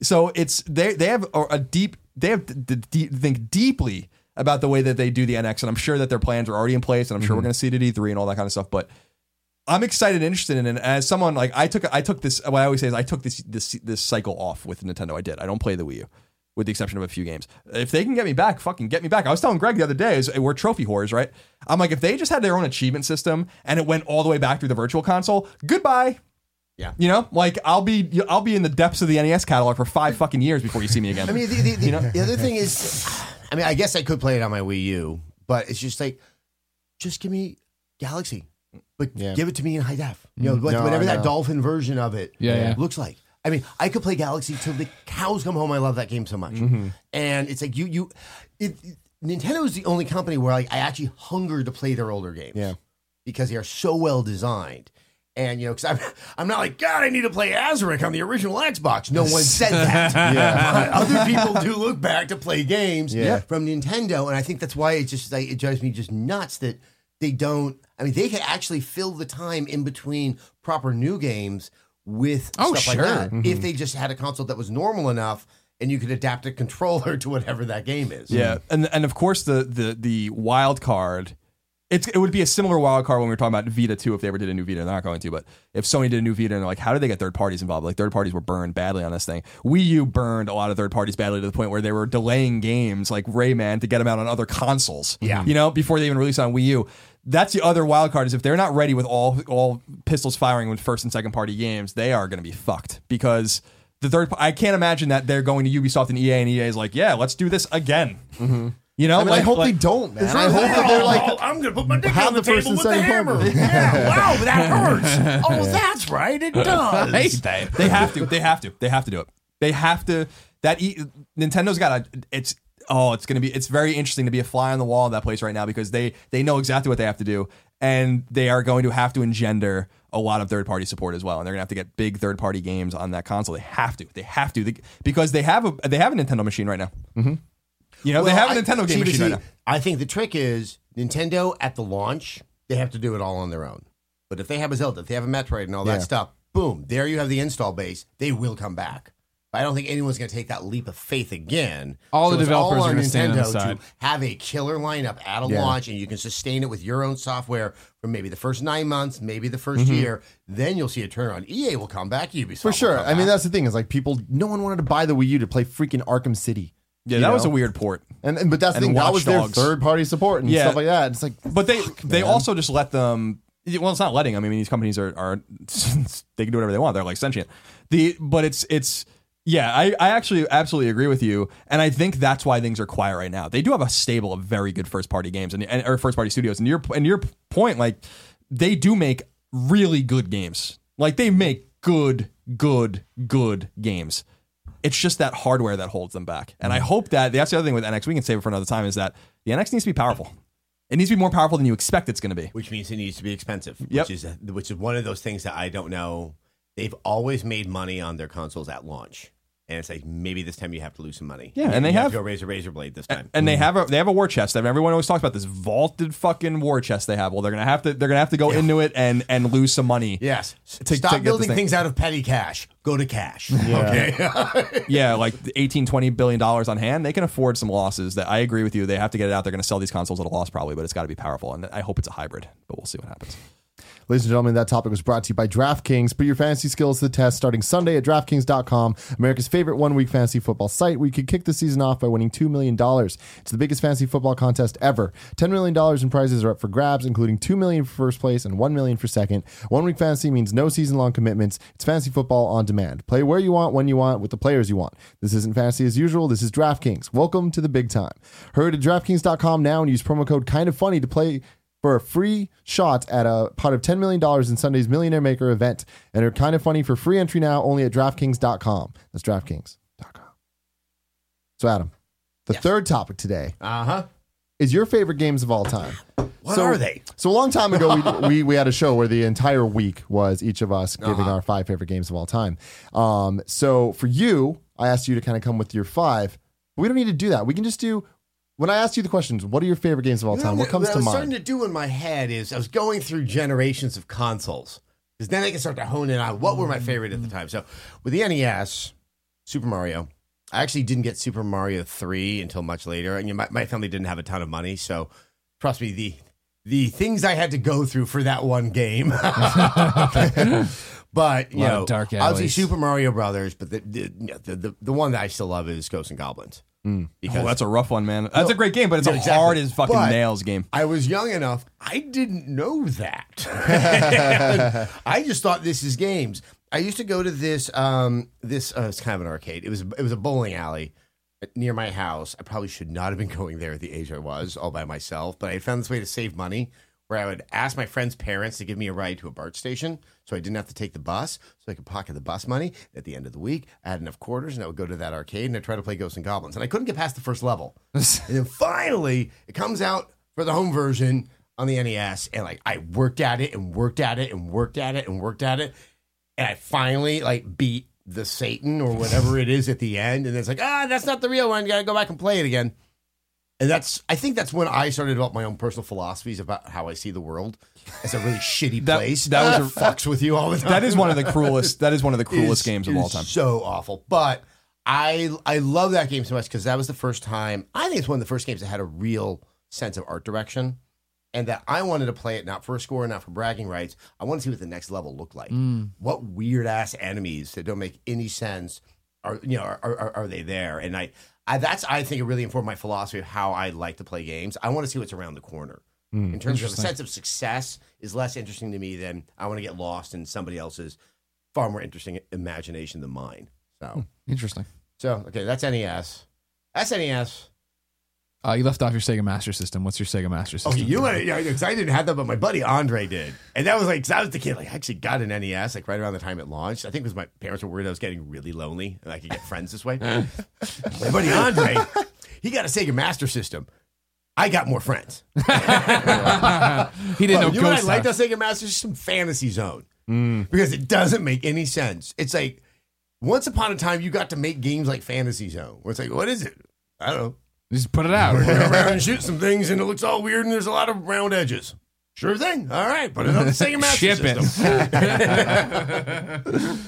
So it's they they have a, deep they have to, de- think deeply about the way that they do the NX, and I'm sure that their plans are already in place, and I'm sure we're mm-hmm. going to see it at E3 and all that kind of stuff. But I'm excited and interested in it. And as someone like I took I took this what I always say is I took this this this cycle off with Nintendo. I did. I don't play the Wii U, with the exception of a few games. If they can get me back, fucking get me back. I was telling Greg the other day, is we're trophy whores, right? I'm like, if they just had their own achievement system and it went all the way back through the virtual console, goodbye. Yeah. You know, like I'll be I'll be in the depths of the NES catalog for five fucking years before you see me again. I mean, the, the, the, the other thing is, I mean, I guess I could play it on my Wii U, but it's just like, just give me Galaxy, but Yeah. give it to me in high def. You know, like No, whatever I that dolphin version of it Yeah, yeah. looks like. I mean, I could play Galaxy till the cows come home. I love that game so much, Mm-hmm. and it's like you, you, it, Nintendo is the only company where like I actually hunger to play their older games. Yeah. because they are so well designed. And you know, because I'm, (laughs) I'm not like God. I need to play Azurik on the original Xbox. No one (laughs) said that. Yeah. (laughs) Other people do look back to play games Yeah. from Nintendo, and I think that's why it just like, it drives me just nuts that they don't. I mean, they can actually fill the time in between proper new games with Oh, stuff sure. like that. If mm-hmm. they just had a console that was normal enough, and you could adapt a controller to whatever that game is. Yeah, and and of course the the the wild card. It's, it would be a similar wild card when we were talking about Vita too. If they ever did a new Vita, they're not going to. But if Sony did a new Vita and they're like, how did they get third parties involved? Like third parties were burned badly on this thing. Wii U burned a lot of third parties badly to the point where they were delaying games like Rayman to get them out on other consoles. Yeah. you know, before they even release on Wii U. That's the other wild card is if they're not ready with all all pistols firing with first and second party games, they are going to be fucked because the third. I can't imagine that they're going to Ubisoft and EA and EA is like, yeah, let's do this again. Mm-hmm. You know, I mean, I hope like- they don't, man. I hope that they're like, I'm gonna put my dick on the, the first table with the second hammer. Yeah, (laughs) wow, that hurts. Oh, that's right, it does. I. They have to. They have to. They have to do it. They have to. That e, Nintendo's got a. It's oh, it's gonna be. It's very interesting to be a fly on the wall in that place right now because they they know exactly what they have to do, and they are going to have to engender a lot of third party support as well, and they're gonna have to get big third party games on that console. They have to. They have to They- because they have a they have a Nintendo machine right now. Mm-hmm. You know, they have a Well, I- Nintendo game machine right now. I think the trick is Nintendo at the launch, they have to do it all on their own. But if they have a Zelda, if they have a Metroid and all Yeah. that stuff, boom, there you have the install base. They will come back. But I don't think anyone's going to take that leap of faith again. All the developers on are gonna stand on the Nintendo side. to have a killer lineup at a Yeah. launch, and you can sustain it with your own software for maybe the first nine months, maybe the 1st Mm-hmm. year. Then you'll see a turnaround. EA will come back. Ubisoft for sure. I mean, that's the thing is like people, no one wanted to buy the Wii U to play freaking Arkham City. Yeah, that was a weird port. And, and but that's the thing. That was their Dogs. third party support and Yeah. stuff like that. It's like, But they they man. also just let them. Well, it's not letting them. I mean, these companies are are (laughs) they can do whatever they want. They're like sentient. The but it's it's yeah. I I actually absolutely agree with you, and I think that's why things are quiet right now. They do have a stable of very good first party games and, and or first party studios. And your and your point, like they do make really good games. Like they make good good good games. It's just that hardware that holds them back. And I mm. hope that that's the other thing with NX. We can save it for another time. Is that the NX needs to be powerful. It needs to be more powerful than you expect it's going to be. which means it needs to be expensive. Yep. Which is which is one of those things that I don't know. They've always made money on their consoles at launch, and it's like maybe this time you have to lose some money. Yeah, and they You have- to go razor razor blade this time. And they have a they have a war chest. I mean, everyone always talks about this vaulted fucking war chest they have. Well, they're gonna have to they're gonna have to go into it and and lose some money. yes, to- to stop this building thing- things out of petty cash. Go to cash. (laughs) Okay. (laughs) Yeah, like 18, 20 billion dollars on hand, they can afford some losses. That I agree with you. They have to get it out. They're going to sell these consoles at a loss probably, but it's got to be powerful. And I hope it's a hybrid, but we'll see what happens. Ladies and gentlemen, that topic was brought to you by DraftKings. Put your fantasy skills to the test starting Sunday at DraftKings.com, America's favorite one week fantasy football site where you could kick the season off by winning $2 million. It's the biggest fantasy football contest ever. $10 million in prizes are up for grabs, including 2 million for first place and 1 million for second. One week fantasy means no season long commitments. It's fantasy football on demand. Play where you want, when you want, with the players you want. This isn't fantasy as usual. This is DraftKings. Welcome to the big time. Hurry to DraftKings.com now and use promo code kind of funny to play for a free shot at a pot of $10 million in Sunday's Millionaire Maker event. And are kind of funny for free entry now only at DraftKings.com. That's DraftKings.com. So, Adam, the third topic today Uh huh. is your favorite games of all time. What So- are they? So, a long time ago, we, (laughs) we, we had a show where the entire week was each of us giving Uh-huh. our five favorite games of all time. Um, so, for you, I asked you to kind of come with your five. But we don't need to do that. We can just do. When I asked you the questions, what are your favorite games of all time? What comes I to was mind? starting to do in my head is I was going through generations of consoles because then I can start to hone in on what were my favorite at the time. So with the NES, Super Mario. I actually didn't get Super Mario three until much later, and you know, my, my family didn't have a ton of money, so trust me the the things I had to go through for that one game. (laughs) But you know, of dark obviously. Super Mario Brothers, but the the, the the the one that I still love is Ghosts and Goblins. Because Oh, that's a rough one, man. That's No, a great game, but it's yeah, a exactly. hard as fucking But- nails game. I was young enough. I didn't know that. (laughs) I just thought this is games. I used to go to this. Um, this uh, it's kind of an arcade. It was it was a bowling alley near my house. I probably should not have been (laughs) going there at the age I was, all by myself. But I found this way to save money, where I would ask my friends' parents to give me a ride to a BART station, so I didn't have to take the bus, so I could pocket the bus money. At the end of the week, I had enough quarters, and I would go to that arcade and I would try to play Ghosts and Goblins, and I couldn't get past the first level. (laughs) And then finally, it comes out for the home version on the NES, and like I worked at it and worked at it and worked at it and worked at it, and I finally like beat the Satan or whatever it is at the end, and it's like ah, that's not the real one. You gotta go back and play it again. And that's I think that's when I started to develop my own personal philosophies about how I see the world as a really shitty That- place that was a- fucks with you all the time. That is one of the cruelest. That is one of the (laughs) cruelest games of all time. So awful, but I I love that game so much because that was the first time. I think it's one of the first games that had a real sense of art direction, and that I wanted to play it not for a score, not for bragging rights. I want to see what the next level looked like. Mm. What weird ass enemies that don't make any sense are you know are, are, are they there? And I, I that's I think it really informed my philosophy of how I like to play games. I want to see what's around the corner. Hmm, in terms of the sense of success is less interesting to me than I want to get lost in somebody else's far more interesting imagination than mine. So, hmm, Interesting. so okay, that's NES. SNES. Uh, you left off your Sega Master System. What's your Sega Master System? Okay, you went, yeah, because I didn't have that, but my buddy Andre did, and that was like, 'cause I was the kid, like, I actually got an NES like right around the time it launched. I think because my parents were worried I was getting really lonely and I could get friends this way. (laughs) my buddy Andre, he got a Sega Master System. I got more friends. (laughs) he didn't know you know what I Ghost like House. that Sega Master System? Fantasy Zone. Because it doesn't make any sense. It's like once upon a time you got to make games like Fantasy Zone. Where it's like, what is it? I don't know. Just put it out. Go around and shoot some things and it looks all weird and there's a lot of round edges. Sure thing. All right, put it on the Sega (laughs) Master Ship it. System.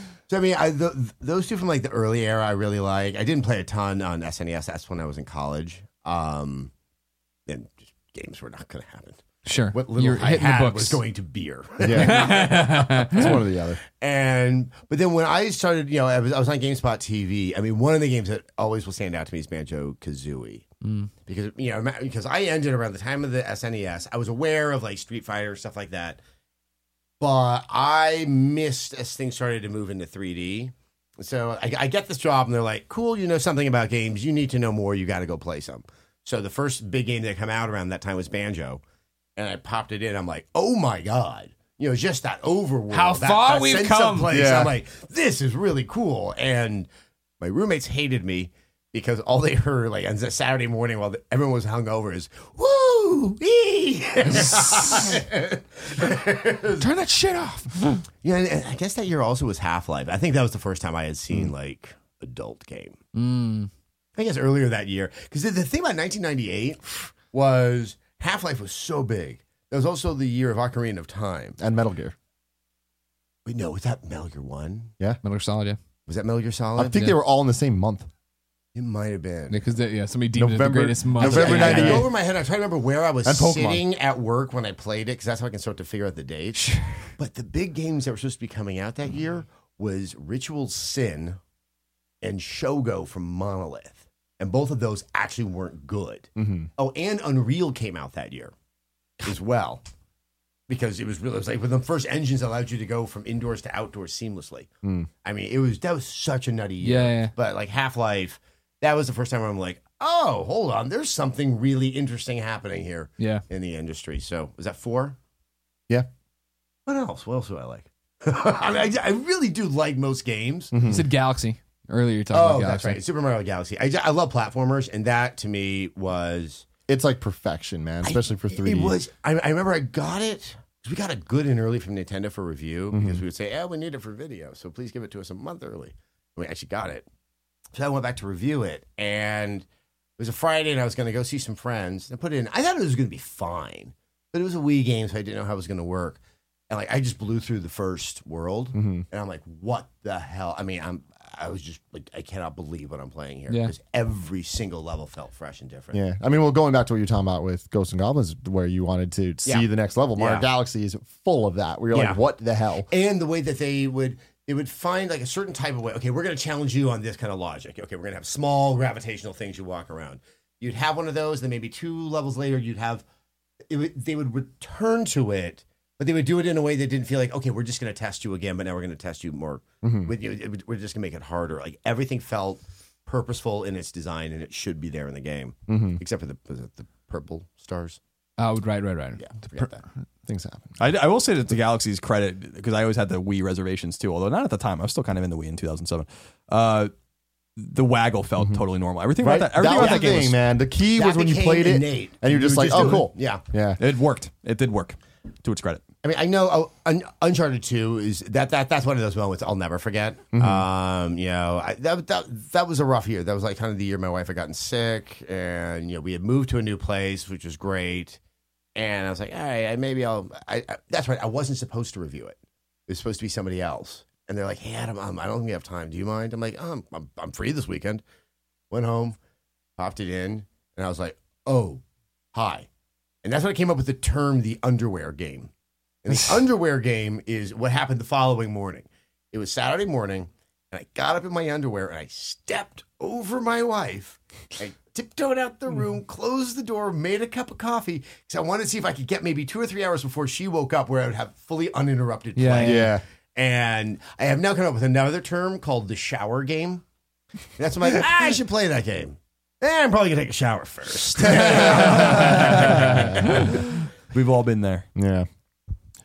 (laughs) So I mean, I, th those two from like the early era, I really like. I didn't play a ton on SNES. That's when I was in college. Um, and just games were not going to happen. Sure. What little You're I hitting the had books. was going to beer. Yeah, (laughs) it's one or the other. And but then when I started, you know, I was, I was on GameSpot TV. I mean, one of the games that always will stand out to me is Banjo Kazooie. Mm. Because you know, because I ended around the time of the SNES, I was aware of like Street Fighter stuff like that, but I missed as things started to move into 3D. So I, I get this job, and they're like, "Cool, you know something about games. You need to know more. You got to go play some." So the first big game that come out around that time was Banjo, and I popped it in. I'm like, "Oh my god!" You know, just that overworld. How that- far that we've come. place. Yeah. I'm like, this is really cool. And my roommates hated me because all they heard, like on Saturday morning while the, everyone was hungover, is "woo." ee." (laughs) Turn that shit off. Yeah, and- and I guess that year also was Half Life. I think that was the first time I had seen like adult game. Mm. I guess earlier that year, because the, the thing about 1998 was Half Life was so big. That was also the year of Ocarina of Time. And Metal Gear. Wait, no, was that Metal Gear One? Yeah, Metal Gear Solid, yeah. Was that Metal Gear Solid? I think Yeah. they were all in the same month. It might have been. Because yeah, somebody deemed it November- the greatest month. November I, I, I 98. go over my head. I try to remember where I was And Pokemon. sitting at work when I played it because that's how I can start to figure out the dates. but the big games that were supposed to be coming out that year was Ritual Sin and Shogo from Monolith, and both of those actually weren't good. Mm-hmm. Oh, and Unreal came out that year as well. Because it was really, it was like one of the first engines allowed you to go from indoors to outdoors seamlessly. Mm. I mean, it was that was such a nutty year. Yeah, yeah. But like Half Life, that was the first time where I'm like, oh, hold on, there's something really interesting happening here Yeah. in the industry. So was that four? Yeah. What else? What else do I like? (laughs) I, mean, I, I really do like most games. Mm-hmm. You said Galaxy earlier. You're talking Oh, about that's Galaxy. right. Super Mario Galaxy. I, I love platformers, and that to me was It's like perfection, man, especially for 3D. It was. I, I remember I got it. We got it good and early from Nintendo for review because mm-hmm. we would say, "Yeah, we need it for video, so please give it to us a month early." And we actually got it. So I went back to review it, and it was a Friday, and I was going to go see some friends. And I put it in. I thought it was going to be fine, but it was a Wii game, so I didn't know how it was going to work. And like, I just blew through the first world, Mhm. and I'm like, "What the hell?" I mean, I'm I was just like, I cannot believe what I'm playing here Yeah. because every single level felt fresh and different. Yeah, I mean, well, going back to what you're talking about with Ghosts and Goblins, where you wanted to see Yeah. the next level, Mario Yeah. Galaxy is full of that. Where you're Yeah. like, what the hell? and the way that they would they would find like a certain type of way okay we're going to challenge you on this kind of logic. Okay we're going to have small gravitational things you walk around. You'd have one of those then maybe two levels later you'd have would, they would return to it but they would do it in a way that didn't feel like okay we're just going to test you again but now we're going to test you more mm-hmm. with you. It we're just going to make it harder. Like everything felt purposeful in its design and it should be there in the game. Mm-hmm. Except for the the purple stars Oh, right, right, right. yeah forget that Things happen. I, I will say that to Galaxy's credit, because I always had the Wii reservations too, although not at the time. I was still kind of in the Wii in 2007. Uh, the waggle felt totally normal. Everything Right? about that, everything that about was that game thing, was, man. The key That was when you became played it, and you're You just would like, just oh, it. cool. Yeah. Yeah. it worked. It did work to its credit. I mean, I know uh, Un- Uncharted Two is that that that's one of those moments I'll never forget. Um, you know, I, that that that was a rough year. That was like kind of the year my wife had gotten sick, and you know we had moved to a new place, which was great. And I was like, all right, maybe I'll. I, I, that's right. I wasn't supposed to review it. It was supposed to be somebody else. And they're like, hey, Adam, um, I don't think we have time. Do you mind? I'm like, um, I'm I'm free this weekend. Went home, popped it in, and I was like, oh, hi. And that's when I came up with the term the underwear game. And the (laughs) underwear game is what happened the following morning. It was Saturday morning, and I got up in my underwear and I stepped over my wife. I (laughs) tiptoed out the room, closed the door, made a cup of coffee because I wanted to see if I could get maybe two or three hours before she woke up where I would have fully uninterrupted play. Yeah, Yeah. And I have now come up with another term called the shower game. And that's when I'm like, ah, I should play that game. Eh, I'm probably gonna take a shower first. (laughs) We've all been there. Yeah.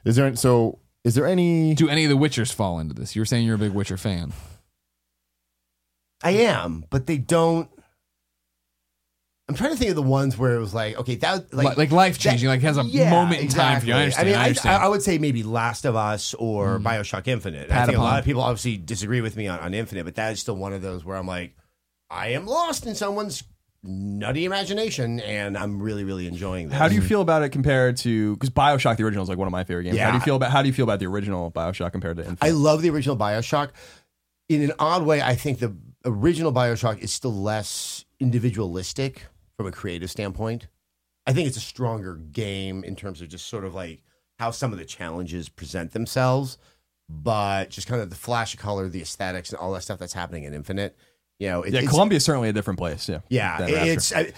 Is there so? Is there any? Do any of the Witchers fall into this? You were saying you're a big Witcher fan. I am, but they don't. I'm trying to think of the ones where it was like, okay, that Like, like life changing, like has a Yeah, moment in time for you. I understand. I, I mean, understand. I, I would say maybe Last of Us or mm-hmm. Bioshock Infinite. I think a lot of people obviously disagree with me on, on Infinite, but that is still one of those where I'm like, I am lost in someone's nutty imagination, and I'm really, really enjoying this. How do you mm-hmm. feel about it compared to because Bioshock the original is like one of my favorite games. How do you feel about how do you feel about the original Bioshock compared to Infinite? I love the original Bioshock. In an odd way, I think the original Bioshock is still less individualistic from a creative standpoint. I think it's a stronger game in terms of just sort of like how some of the challenges present themselves, but just kind of the flash of color, the aesthetics, and all that stuff that's happening in Infinite. You know, it, yeah, is certainly a different place. Yeah, yeah, than it- Rapture. it's I,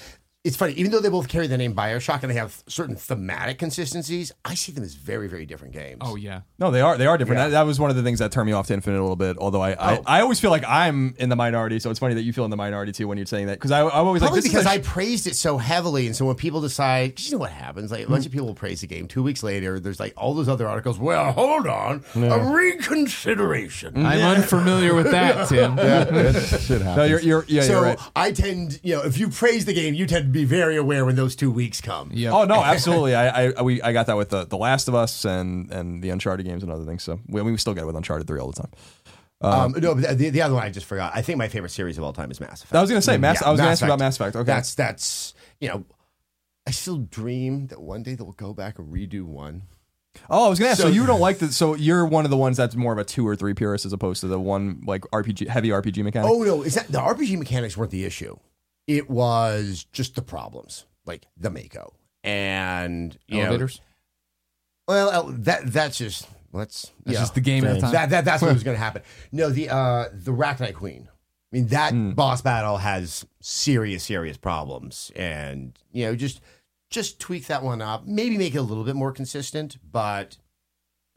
it's funny. Even though they both carry the name Bioshock and they have certain thematic consistencies, I see them as very, very different games. oh yeah. No, they are they are different. Yeah. That, that was one of the things that turned me off to Infinite a little bit. Although I, I, Oh. I always feel like I'm in the minority, so it's funny that you feel in the minority too when you're saying that because I, I'm always Probably like this because is a I sh- praised it so heavily, and so when people decide, you know what happens? Like a bunch of mm-hmm. people will praise the game. Two weeks later, there's like all those other articles. Well, hold on, a reconsideration. I'm unfamiliar with that, Tim. (laughs) Yeah, it should happen. no, you're you're yeah, so you're right. I tend, you know, if you praise the game, you tend to be very aware when those two weeks come. Yep. Oh no, (laughs) absolutely. I, I we I got that with the, the Last of Us and and the Uncharted games and other things. So we, we still get it with Uncharted three all the time. Um, no, but the, the other one I just forgot. I think my favorite series of all time is Mass Effect. I was gonna say Mass. Yeah, I was gonna ask you about Mass Effect. Okay, That's that's you know, I still dream that one day they'll go back and redo one. oh, I was gonna ask. So, So- you don't like the? So you're one of the ones that's more of a two or three purist as opposed to the one like RPG heavy RPG mechanic. Oh no, is that the RPG mechanics weren't the issue? It was just the problems, like the Mako and you know, Elevators. well, that that's just let's That's yeah. just the game at the time. that, that that's what (laughs) was going to happen. No, the uh the Rachni Queen. I mean that Hmm. boss battle has serious serious problems, and you know just just tweak that one up, maybe make it a little bit more consistent. But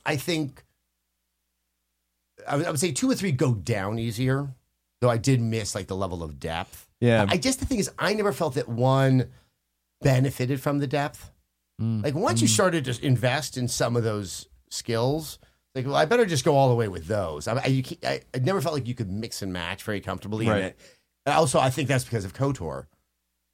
I think I would, I would say two or three go down easier, though I did miss like the level of depth. Yeah. I just the thing is, I never felt that one benefited from the depth. Mm. Like once you started to invest in some of those skills, like well, I better just go all the way with those. I, I, you, I, I never felt like you could mix and match very comfortably Right. in it. And also, I think that's because of Kotor,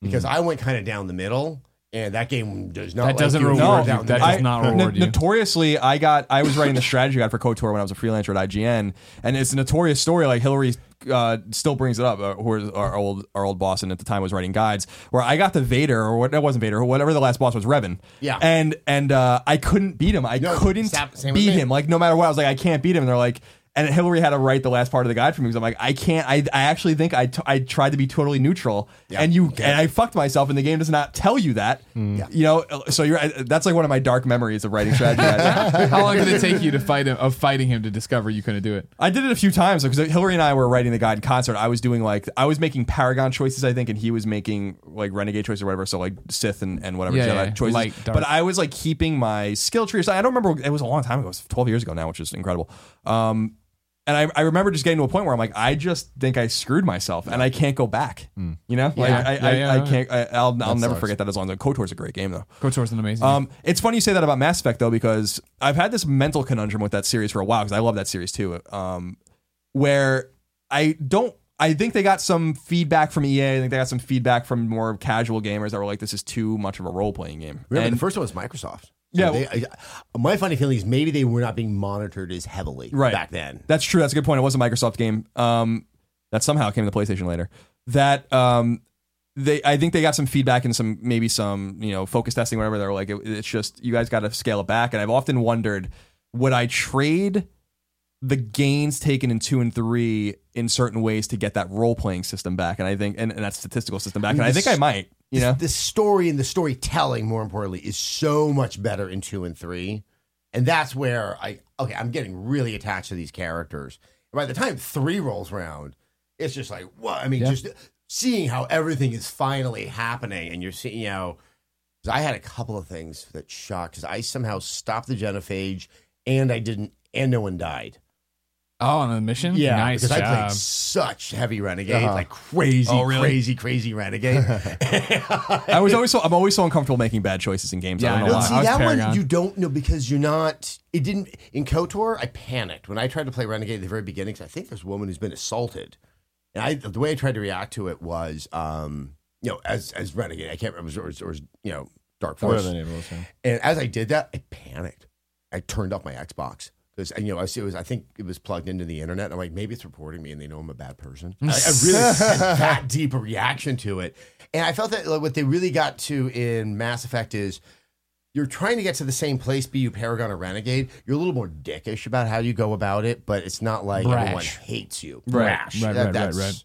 because I went kind of down the middle, and that game does not. That like doesn't reward anywhere you. down That does not no- reward you. Notoriously, I got I was writing the strategy guide for KOTOR when I was a freelancer at IGN, and it's a notorious story. Like Hillary uh, still brings it up, uh, who is our old our old boss, and at the time was writing guides, where I got the Vader or what that wasn't Vader, or whatever the last boss was, Revan. Yeah. and and uh, I couldn't beat him. I No, couldn't same- same beat him. Like no matter what, I was like, I can't beat him. And they're like. And Hillary had to write the last part of the guide for me because I'm like, I can't. I, I actually think I, t- I tried to be totally neutral, yeah. and you and I fucked myself, and the game does not tell you that. Hmm. You know, so you're that's like one of my dark memories of writing strategy. (laughs) How long did it take you to fight him, of fighting him to discover you couldn't do it? I did it a few times because Hillary and I were writing the guide in concert. I was doing like I was making Paragon choices, I think, and he was making like Renegade choices or whatever. So like Sith and, and whatever Yeah, Jedi yeah. choices. Light, but I was like keeping my skill tree. aside. I don't remember. It was a long time ago. It was twelve years ago now, which is incredible. Um, and I, I remember just getting to a point where I'm like, I just think I screwed myself, and I can't go back. You know, like Yeah. I, Yeah, I, yeah, I yeah. can't. I, I'll, I'll never sucks. forget that as long as KOTOR's a great game though. KOTOR's an amazing. Um, it's funny you say that about Mass Effect though, because I've had this mental conundrum with that series for a while because I love that series too. Um, where I don't, I think they got some feedback from EA. I think they got some feedback from more casual gamers that were like, "This is too much of a role playing game." Remember, And- the first one was Microsoft. Yeah, They- I- my funny feeling is maybe they were not being monitored as heavily right back then. That's true. That's a good point. It was a Microsoft game. Um, that somehow came to the PlayStation later. That um, they, I think they got some feedback and some maybe some you know focus testing, whatever. They were like, it, it's just you guys got to scale it back. And I've often wondered, would I trade the gains taken in two and three in certain ways to get that role playing system back? And I think and, and that statistical system back. And I think I might. You know, the story and the storytelling, more importantly, is so much better in two and three. And that's where I okay, I'm getting really attached to these characters. And By the time three rolls around, it's just like, what? I mean, just seeing how everything is finally happening, and you're seeing, you know. I had a couple of things that shocked because I somehow stopped the genophage, and I didn't, and no one died. Oh, on the mission. Yeah, nice because I played such heavy renegade, Uh-huh. like crazy, Oh, really? crazy, crazy renegade. (laughs) (laughs) I was always so I'm always so uncomfortable making bad choices in games. Yeah, I I don't know know. why. See I was that Paragon. one you don't know because you're not. It didn't in Kotor. I panicked when I tried to play Renegade at the very beginning. 'cause I think there's a woman who's been assaulted, and I the way I tried to react to it was, um, you know, as as Renegade. I can't remember or, or, you know Dark Whatever Force. name was. yeah. And as I did that, I panicked. I turned off my Xbox because you know I see it was I think it was plugged into the internet. I'm like maybe it's reporting me and they know I'm a bad person. Mm. I, I really had that deep a reaction to it, and I felt that like, what they really got to in Mass Effect is you're trying to get to the same place, be you Paragon or Renegade. You're a little more dickish about how you go about it, but it's not like Brash. everyone hates you. Right. Brash. Right, That- right, right, right.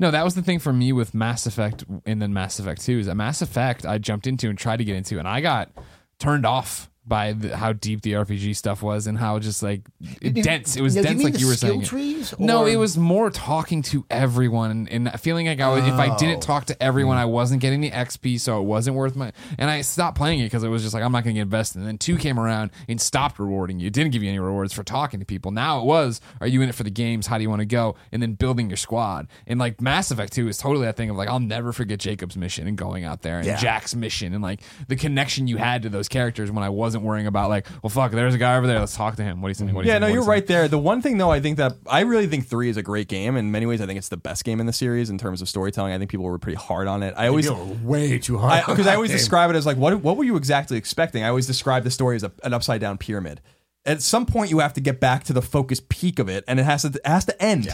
No, that was the thing for me with Mass Effect and then Mass Effect 2 is that Mass Effect I jumped into and tried to get into and I got turned off by the, how deep the RPG stuff was and how just like dense it was Now, dense mean like you were saying. Trees, No, it was more talking to everyone and feeling like I was, if I didn't Oh. talk to everyone, I wasn't getting the XP, so it wasn't worth my. And I stopped playing it because it was just like I'm not going to get invested. And then two came around and stopped rewarding you. It didn't give you any rewards for talking to people. Now it was, are you in it for the games? How do you want to go? And then building your squad. And like Mass Effect 2 is totally that thing of like I'll never forget Jacob's mission and going out there and Yeah. Jack's mission and like the connection you had to those characters when I wasn't worrying about like, well, fuck, there's a guy over there. Let's talk to him. What do you think? What do you Yeah, think? no, What do you're you think? right there. The one thing though, I think that I really think three is a great game. In many ways, I think it's the best game in the series in terms of storytelling. I think people were pretty hard on it. I always People were way too hard because I, on always game. describe it as like what what were you exactly expecting? I always describe the story as a, an upside down pyramid. At some point, you have to get back to the focus peak of it, and it has to it has to end.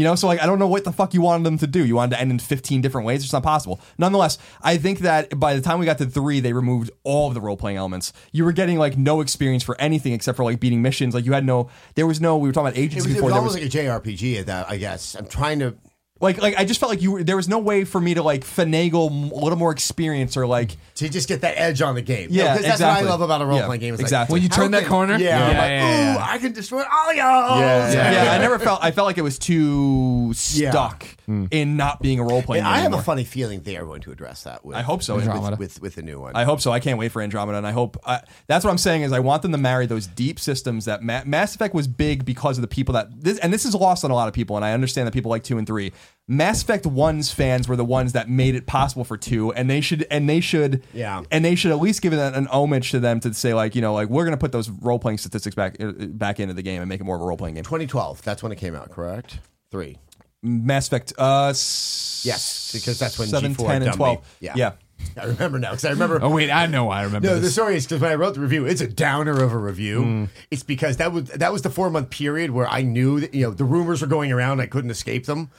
You know, so like I don't know what the fuck you wanted them to do. You wanted to end in 15 different ways. It's not possible. Nonetheless, I think that by the time we got to three, they removed all of the role playing elements. You were getting like no experience for anything except for like beating missions. Like you had no, there was no. We were talking about It agency was, it before. was there almost was like a JRPG at that, I guess. I'm trying to. Like like I just felt like you were, there was no way for me to like finagle a little more experience or like to just get that edge on the game. Yeah, because that's exactly. what I love about a role Yeah, playing game. Is exactly. When you how turn that corner? yeah, Yeah, I'm like, yeah, yeah, ooh, yeah. I can destroy all y'all. Yeah, yeah, Yeah. I never felt I felt like it was too Yeah. stuck hmm. in not being a role playing And game I have a funny feeling they are going to address that. With, I hope so. with, Andromeda. with, with the new one. I hope so. I can't wait for Andromeda, and I hope I, that's what I'm saying is I want them to marry those deep systems that Ma- Mass Effect was big because of the people that this, and this is lost on a lot of people, and I understand that people like two and three. Mass Effect One's fans were the ones that made it possible for two, and they should and they should Yeah. and they should at least give it an, an homage to them to say like you know like we're gonna put those role playing statistics back uh, back into the game and make it more of a role playing game. 2012. That's when it came out. Correct. Three. Mass Effect, uh, s- Yes, because that's when seven, G4 ten, and dumped me. twelve. Yeah. yeah. I remember now because I remember. Oh wait, I know. I remember No, the story is because when I wrote the review, it's a downer of a review. It's because that was that was the four month period where I knew that you know the rumors were going around, I couldn't escape them.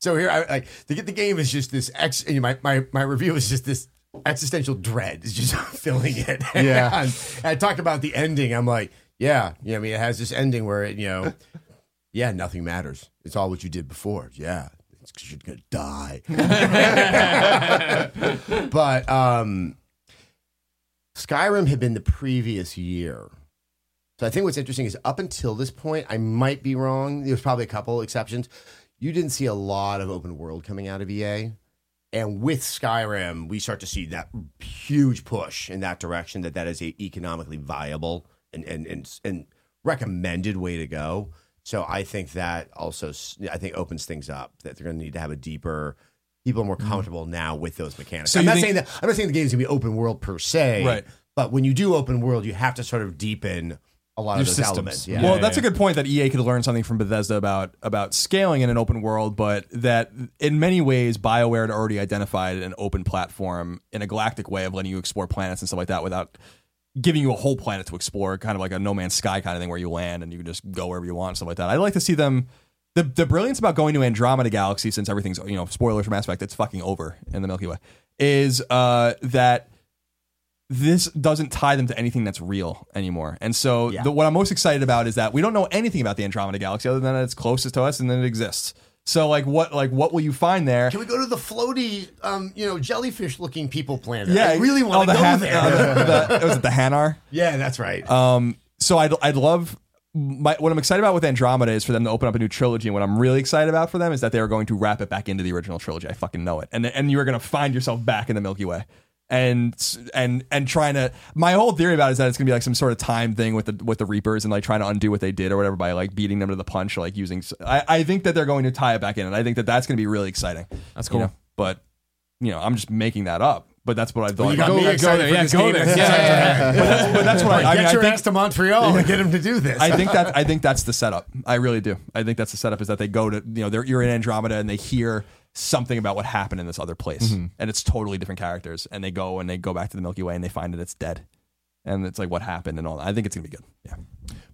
So here, I, to get the game is just this ex. You know, my my my review is just this existential dread is just (laughs) filling it. Yeah. (laughs) and I talk about the ending. I'm like, yeah, you know, I mean, it has this ending where it, you know. Yeah, nothing matters. It's all what you did before. Yeah, it's 'cause you're gonna die. (laughs) but um, Skyrim had been the previous year. So I think what's interesting is up until this point, I might be wrong. There's probably a couple exceptions. You didn't see a lot of open world coming out of EA. And with Skyrim, we start to see that huge push in that direction that that is a economically viable and and and, and recommended way to go. So I think that also I think opens things up that they're going to need to have a deeper people are more mm-hmm. comfortable now with those mechanics. So I'm not think- saying that I'm not saying the game's going to be open world per se, Right. But when you do open world, you have to sort of deepen a lot Your of those systems. elements. Yeah. Well, that's a good point that EA could learn something from Bethesda about about scaling in an open world, but that in many ways BioWare had already identified an open platform in a galactic way of letting you explore planets and stuff like that without giving you a whole planet to explore, kind of like a No Man's Sky kind of thing where you land and you can just go wherever you want and stuff like that. I'd like to see them. The, the brilliance about going to Andromeda Galaxy, since everything's you know spoilers from Mass Effect, it's fucking over in the Milky Way, is uh, that this doesn't tie them to anything that's real anymore. And so Yeah. the, what I'm most excited about is that we don't know anything about the Andromeda Galaxy other than that it's closest to us and then it exists. So like what like what will you find there? Can we go to the floaty, um, you know, jellyfish-looking people planet? yeah, I really oh, want the to go Han- there. uh, the, the, (laughs) was it the Hanar? yeah, that's right. Um, so I'd I'd love. My, what I'm excited about with Andromeda is for them to open up a new trilogy, and what I'm really excited about for them is that they are going to wrap it back into the original trilogy. I fucking know it, and and you are going to find yourself back in the Milky Way, and and and trying to. My whole theory about it is that it's going to be like some sort of time thing with the with the Reapers and like trying to undo what they did or whatever by like beating them to the punch or like using. I, I think that they're going to tie it back in, and I think that that's going to be really exciting. That's You cool. know? but you know, I'm just making that up. But that's what I've Well, thought. you got about. me go excited there, for yeah, this go game. there. That's- Yeah, yeah, but, that's, but that's what I, I Get mean. I think, ass to Montreal and get him to do this. I think that I think that's the setup. I really do. I think that's the setup is that they go to you know they're you're in Andromeda and they hear something about what happened in this other place Mm-hmm. and it's totally different characters and they go and they go back to the Milky Way and they find that it's dead and it's like what happened and all. that. I think it's gonna be good. Yeah.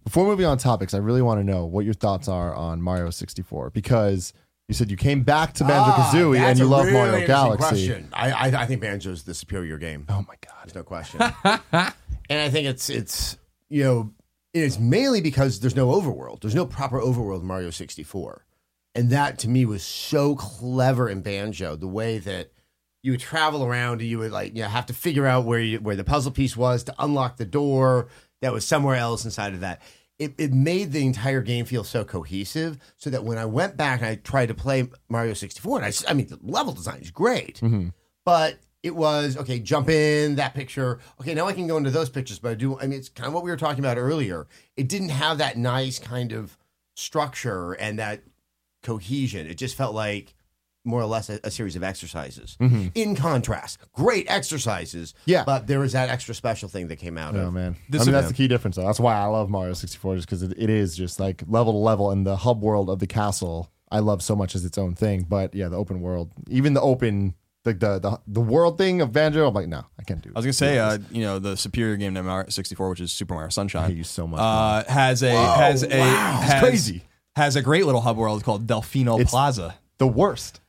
Before moving on topics, I really want to know what your thoughts are on Mario 64 because you said you came back to Banjo Kazooie Ah, and you a love really Mario interesting Galaxy. question. I, I I think Banjo's the superior game. Oh my god! There's no question. (laughs) and I think it's it's you know it's mainly because there's no overworld. There's no proper overworld in Mario 64, and that to me was so clever in Banjo. The way that you would travel around and you would like you know, have to figure out where you, where the puzzle piece was to unlock the door that was somewhere else inside of that. It, it made the entire game feel so cohesive, so that when I went back and I tried to play Mario 64, and I, I mean the level design is great, mm-hmm. but it was okay jump in that picture okay now i can go into those pictures but i do i mean it's kind of what we were talking about earlier it didn't have that nice kind of structure and that cohesion it just felt like more or less a, a series of exercises in contrast great exercises Yeah. but there was that extra special thing that came out Oh of man, This I mean that's the key difference. Though. That's why I love Mario 64, just because it, it is just like level to level, and the hub world of the castle I love so much as its own thing. But yeah, the open world, even the open, the the the, the world thing of Banjo, I'm like, no, I can't do. it. I was gonna say uh, you know the superior game to Mario 64 which is Super Mario Sunshine. (laughs) I hate you so much. uh, has a has a has, crazy. Has a great little hub world called Delfino It's- Plaza. the worst.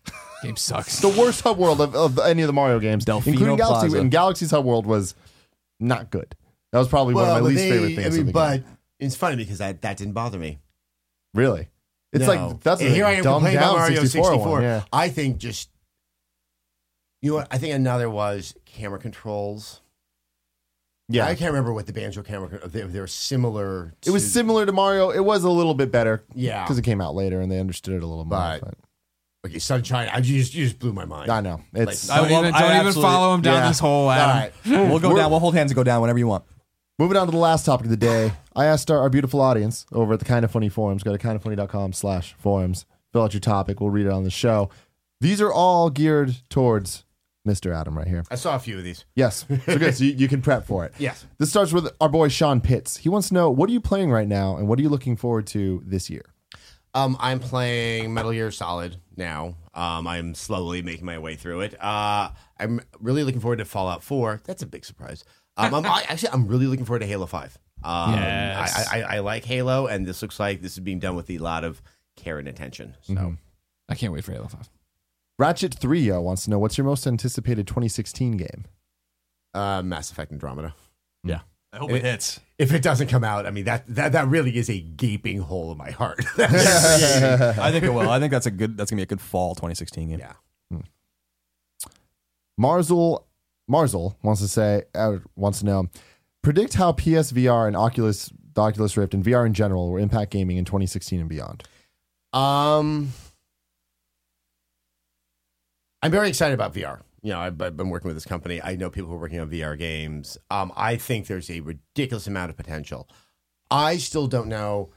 Game sucks. (laughs) the worst hub world of, of any of the Mario games, Delfino including Galaxy. Plaza. And Galaxy's hub world was not good. That was probably one of my least they- favorite things. i in mean the but game. it's funny because that, that didn't bother me really, it's No. like that's And a here I am dumbed complaining down about Mario 64, 64. one. Yeah. I think just you know what I think another was camera controls. Yeah, I can't remember what the banjo camera. They, they were similar. it was similar to Mario. It was a little bit better Yeah. because it came out later and they understood it a little more. But- But, Okay, Sunshine. I you just you just blew my mind. I know it's I Don't love- even, I don't even follow him down yeah. this hole, All Adam. right. We'll go We're- down. We'll hold hands and go down whenever you want. Moving on to the last topic of the day, I asked our, our beautiful audience over at the Kind of Funny forums. Go to kindoffunny.com slash forums. Fill out your topic. We'll read it on the show. These are all geared towards Mr. Adam right here. I saw a few of these. Yes. So good. So you, you can prep for it. (laughs) Yes. This starts with our boy Sean Pitts. He wants to know what are you playing right now and what are you looking forward to this year? Um, I'm playing Metal Gear Solid now. Um, I'm slowly making my way through it. Uh, I'm really looking forward to Fallout 4. That's a big surprise. Um, I'm I, actually I'm really looking forward to Halo 5. Um, Yes. I, I, I like Halo, and this looks like this is being done with a lot of care and attention. So I can't wait for Halo 5. Ratchet 3 uh, wants to know what's your most anticipated 2016 game? uh, Mass Effect Andromeda. Yeah. I hope it hits. If it doesn't come out, I mean that that that really is a gaping hole in my heart. (laughs) I think it will. I think that's a good. That's gonna be a good fall 2016 game. yeah. Marzul Marzul wants to say uh, wants to know predict how PSVR and Oculus the Oculus Rift and VR in general will impact gaming in 2016 and beyond. Um, I'm very excited about VR. You know, I've, I've been working with this company. I know people who are working on VR games. Um, I think there's a ridiculous amount of potential. I still don't know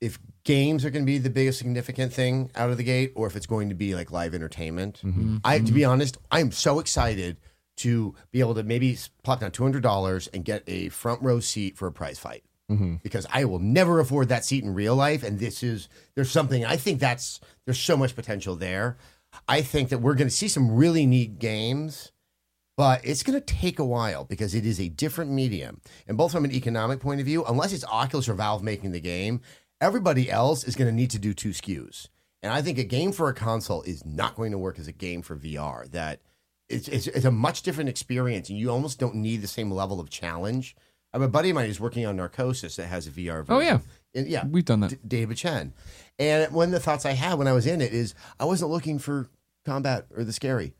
if games are going to be the biggest significant thing out of the gate, or if it's going to be like live entertainment. Mm-hmm. Mm-hmm. I, have to be honest, I'm so excited to be able to maybe s- plop down two hundred dollars and get a front row seat for a prize fight mm-hmm. because I will never afford that seat in real life. And this is there's something I think that's there's so much potential there. I think that we're going to see some really neat games, but it's going to take a while because it is a different medium. And both from an economic point of view, unless it's Oculus or Valve making the game, everybody else is going to need to do two SKUs. And I think a game for a console is not going to work as a game for VR. That it's, it's, it's a much different experience, and you almost don't need the same level of challenge. I have a buddy of mine who's working on Narcosis that has a VR version. Oh, yeah. And, yeah, We've done that. D- David Chen. And one of the thoughts I had when I was in it is I wasn't looking for combat or the scary.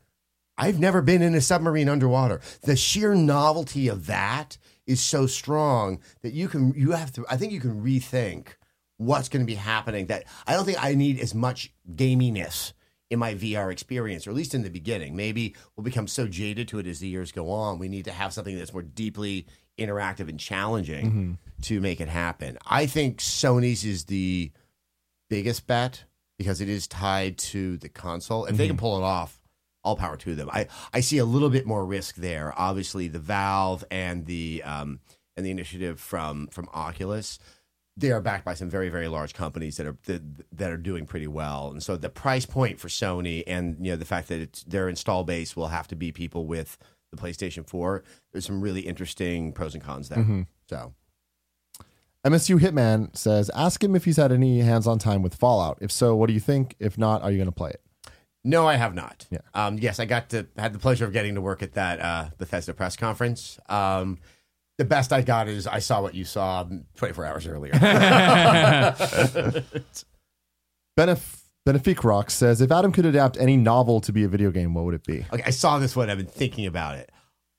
I've never been in a submarine underwater. The sheer novelty of that is so strong that you can you have to I think you can rethink what's going to be happening that I don't think I need as much gaminess in my VR experience or at least in the beginning. Maybe we'll become so jaded to it as the years go on. We need to have something that's more deeply interactive and challenging mm-hmm. To make it happen. I think Sony's is the biggest bet because it is tied to the console. If they can pull it off, all power to them. I, I see a little bit more risk there. Obviously, the Valve and the um, and the initiative from from Oculus, they are backed by some very very large companies that are that, that are doing pretty well. And so the price point for Sony and you know the fact that it's, their install base will have to be people with the PlayStation 4. There's some really interesting pros and cons there. So MSU Hitman says, ask him if he's had any hands-on time with Fallout. If so, what do you think? If not, are you going to play it? No, I have not. Yeah. Um, yes, I got to had the pleasure of getting to work at that uh, Bethesda press conference. Um, the best I got is I saw what you saw 24 hours earlier. (laughs) (laughs) Benef- Benefic Rock says, if Adam could adapt any novel to be a video game, what would it be? okay, I saw this one. I've been thinking about it.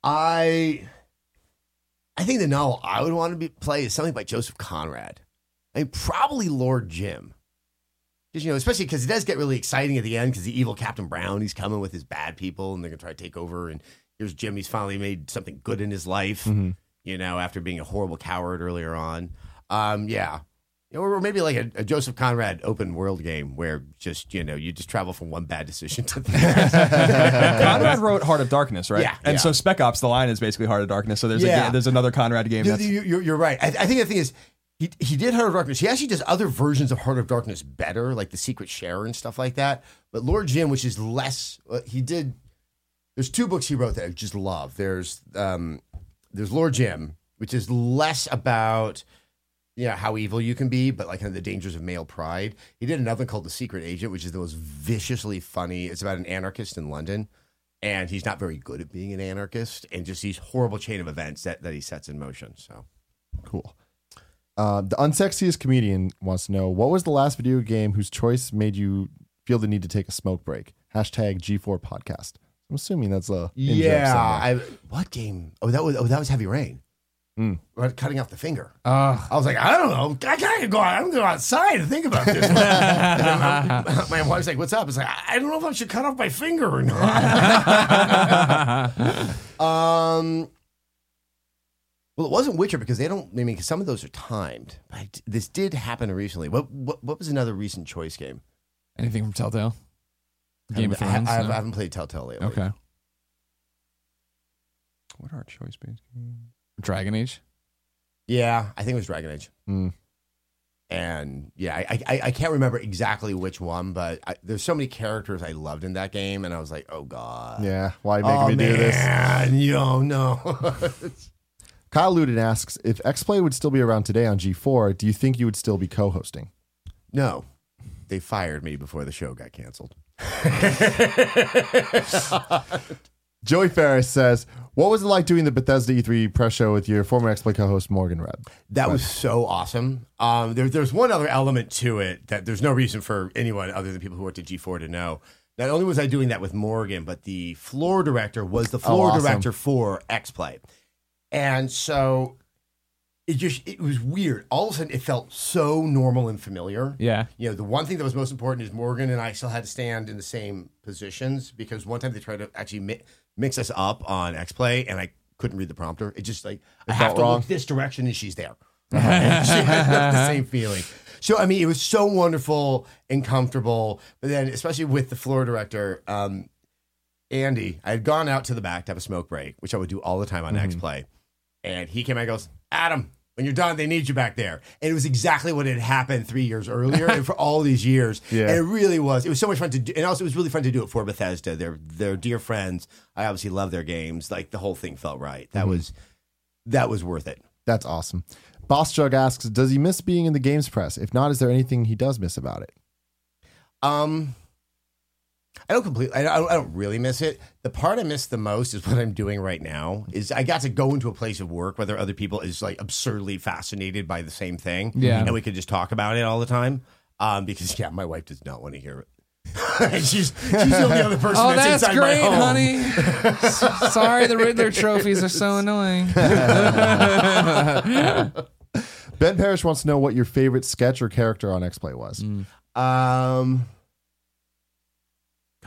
I, I think the novel I would want to be, play is something by Joseph Conrad. I mean, probably Lord Jim. Because you know, especially because it does get really exciting at the end because the evil Captain Brown he's coming with his bad people and they're gonna try to take over. And here's Jim. He's finally made something good in his life. You know, after being a horrible coward earlier on. Um, yeah. You know, or maybe like a, a Joseph Conrad open world game where just you know you just travel from one bad decision to the next. (laughs) Conrad wrote Heart of Darkness, right? Yeah, And yeah. so Spec Ops, the line is basically Heart of Darkness. So there's Yeah. a, there's another Conrad game. You- That's, you- You're, you're right. I, I think the thing is, he, he did Heart of Darkness. He actually does other versions of Heart of Darkness better, like the Secret Sharer and stuff like that. But Lord Jim, which is less, uh, he did. There's two books he wrote that I just love. There's um, there's Lord Jim, which is less about you know how evil you can be, but like kind of the dangers of male pride. He did another one called The Secret Agent, which is the most viciously funny. It's about an anarchist in London, and he's not very good at being an anarchist, and just these horrible chain of events that, that he sets in motion. So Cool. Uh, the unsexiest comedian wants to know what was the last video game whose choice made you feel the need to take a smoke break? Hashtag G4 podcast. I'm assuming that's a yeah. I what game? Oh, that was oh that was Heavy Rain. Mm. Right, Cutting off the finger. Uh, I was like, I don't know. I gotta go. I'm gonna go outside and think about this. (laughs) And then my, my wife's like, "What's up?" It's like, I don't know if I should cut off my finger or not. (laughs) um, well, it wasn't Witcher because they don't. I mean, some of those are timed. But this did happen recently. What what, what was another recent choice game? anything from Telltale? Game of I, Thrones? I, I no? haven't played Telltale lately. okay. what are choice based games? Dragon Age? Yeah, I think it was Dragon Age. Mm. And yeah, I, I I can't remember exactly which one, but I, there's so many characters I loved in that game, and I was like, oh god, Yeah, why making oh me do this? man, yo no. (laughs) Kyle Luden asks if XPlay would still be around today on G4. Do you think you would still be co-hosting? no, they fired me before the show got canceled. (laughs) (laughs) Joey Ferris says, "What was it like doing the Bethesda E3 press show with your former X-Play co-host Morgan Webb?" That was so awesome. Um, there, there's one other element to it that there's no reason for anyone other than people who worked at G4 to know. Not only was I doing that with Morgan, but the floor director was the floor awesome. director for X Play, and so it just it was weird. All of a sudden, it felt so normal and familiar. Yeah. You know, the one thing that was most important is Morgan and I still had to stand in the same positions because one time they tried to actually mi- mix us up on X Play, and I couldn't read the prompter. It just like I have to wrong. look this direction, and she's there. (laughs) And she had the same feeling. So I mean, it was so wonderful and comfortable. But then, especially with the floor director, um, Andy, I had gone out to the back to have a smoke break, which I would do all the time on X Play, and he came out and goes, "Adam, when you're done, they need you back there." And it was exactly what had happened three years earlier, and for all these years. (laughs) Yeah. And it really was. It was so much fun to do, and also it was really fun to do it for Bethesda. They're they're dear friends. I obviously love their games. Like the whole thing felt right. That was that was worth it. That's awesome. Boss Jug asks, "Does he miss being in the games press? If not, is there anything he does miss about it?" Um, I don't completely. I don't, I don't really miss it. The part I miss the most is what I'm doing right now. Is I got to go into a place of work where there are other people is like absurdly fascinated by the same thing. Yeah. and we could just talk about it all the time. Um, because yeah, my wife does not want to hear it. (laughs) She's she's the only other person. Oh, that's, that's inside my great, home. honey. (laughs) S- Sorry, the Riddler trophies are so annoying. (laughs) Ben Parrish wants to know what your favorite sketch or character on X-Play was. Mm. Um,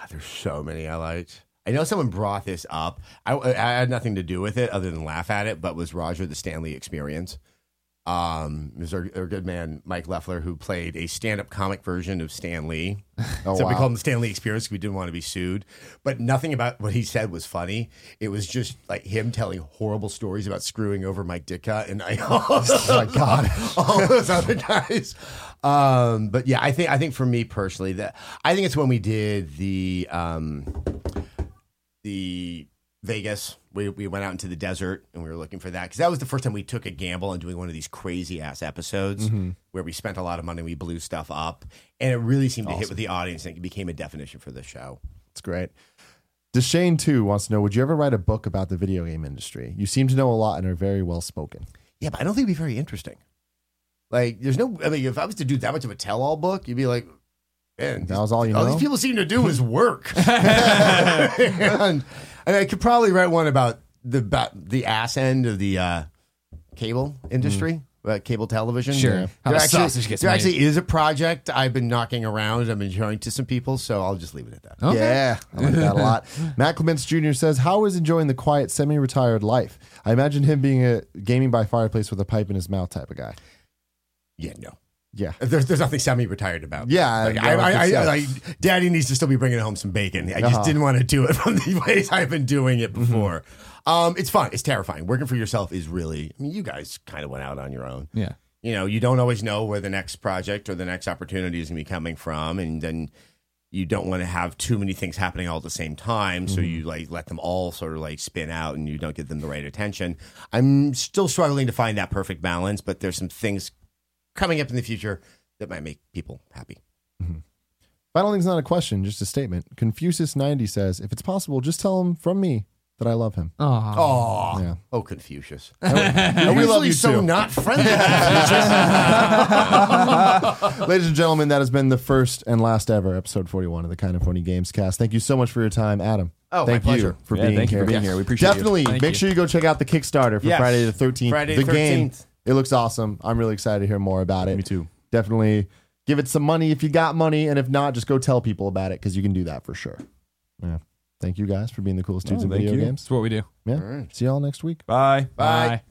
God, there's so many I liked. I know someone brought this up. I, I had nothing to do with it other than laugh at it, but was Roger the Stan Lee Experience. Um, there's our, our good man Mike Leffler who played a stand-up comic version of Stan Lee. (laughs) Oh, so we wow. called him the Stan Lee Experience because we didn't want to be sued. But nothing about what he said was funny. It was just like him telling horrible stories about screwing over Mike Ditka and I, (laughs) Oh my god! all those other guys. Um, but yeah, I think I think for me personally, that I think it's when we did the um, the Vegas. We we went out into the desert and we were looking for that because that was the first time we took a gamble on doing one of these crazy ass episodes mm-hmm. where we spent a lot of money, we blew stuff up, and it really seemed to hit with the audience and it became a definition for the show. It's great. Deshane too wants to know: Would you ever write a book about the video game industry? You seem to know a lot and are very well spoken. Yeah, but I don't think it'd be very interesting. Like, there's no. I mean, if I was to do that much of a tell-all book, you'd be like, man, That was all you all know. these people seem to do is work. (laughs) (laughs) (laughs) and, and I could probably write one about the about the ass end of the uh, cable industry, about cable television. Sure. There, How the actually, sausage gets there made. actually is a project I've been knocking around. I've been showing to some people, so I'll just leave it at that. Okay. Yeah, I like that a lot. (laughs) Matt Clements Jr. says, "How is enjoying the quiet, semi-retired life? I imagine him being a gaming by fireplace with a pipe in his mouth type of guy." Yeah, no. Yeah, There's, there's nothing semi-retired about. Yeah, Like, I, I, I I, like, Daddy needs to still be bringing home some bacon. I just Uh-huh. didn't want to do it (laughs) from the ways I've been doing it before. Um, it's fun. It's terrifying. Working for yourself is really. I mean, you guys kind of went out on your own. Yeah. You know, you don't always know where the next project or the next opportunity is going to be coming from, and then you don't want to have too many things happening all at the same time. So you like let them all sort of like spin out, and you don't give them the right attention. I'm still struggling to find that perfect balance, but there's some things coming up in the future that might make people happy. Mm-hmm. final thing's not a question, just a statement. Confucius90 says, "If it's possible, just tell him from me that I love him." Oh. Oh, Yeah. oh, Confucius. (laughs) And we love you so too. not friendly. (laughs) (laughs) Ladies and gentlemen, that has been the first and last ever episode 41 of the Kinda Funny Gamescast. Thank you so much for your time, Adam. Oh, my thank pleasure. you for Yeah, being thank you here. for being here. We appreciate you. Definitely Thank make you. sure you go check out the Kickstarter for Yes. Friday the 13th. Friday the the game. 13th. It looks awesome. I'm really excited to hear more about it. Me too. Definitely give it some money if you got money, and if not, just go tell people about it because you can do that for sure. Yeah. Thank you guys for being the coolest dudes Oh, in video you. games. That's what we do. Yeah. All right. See y'all next week. Bye. Bye. Bye.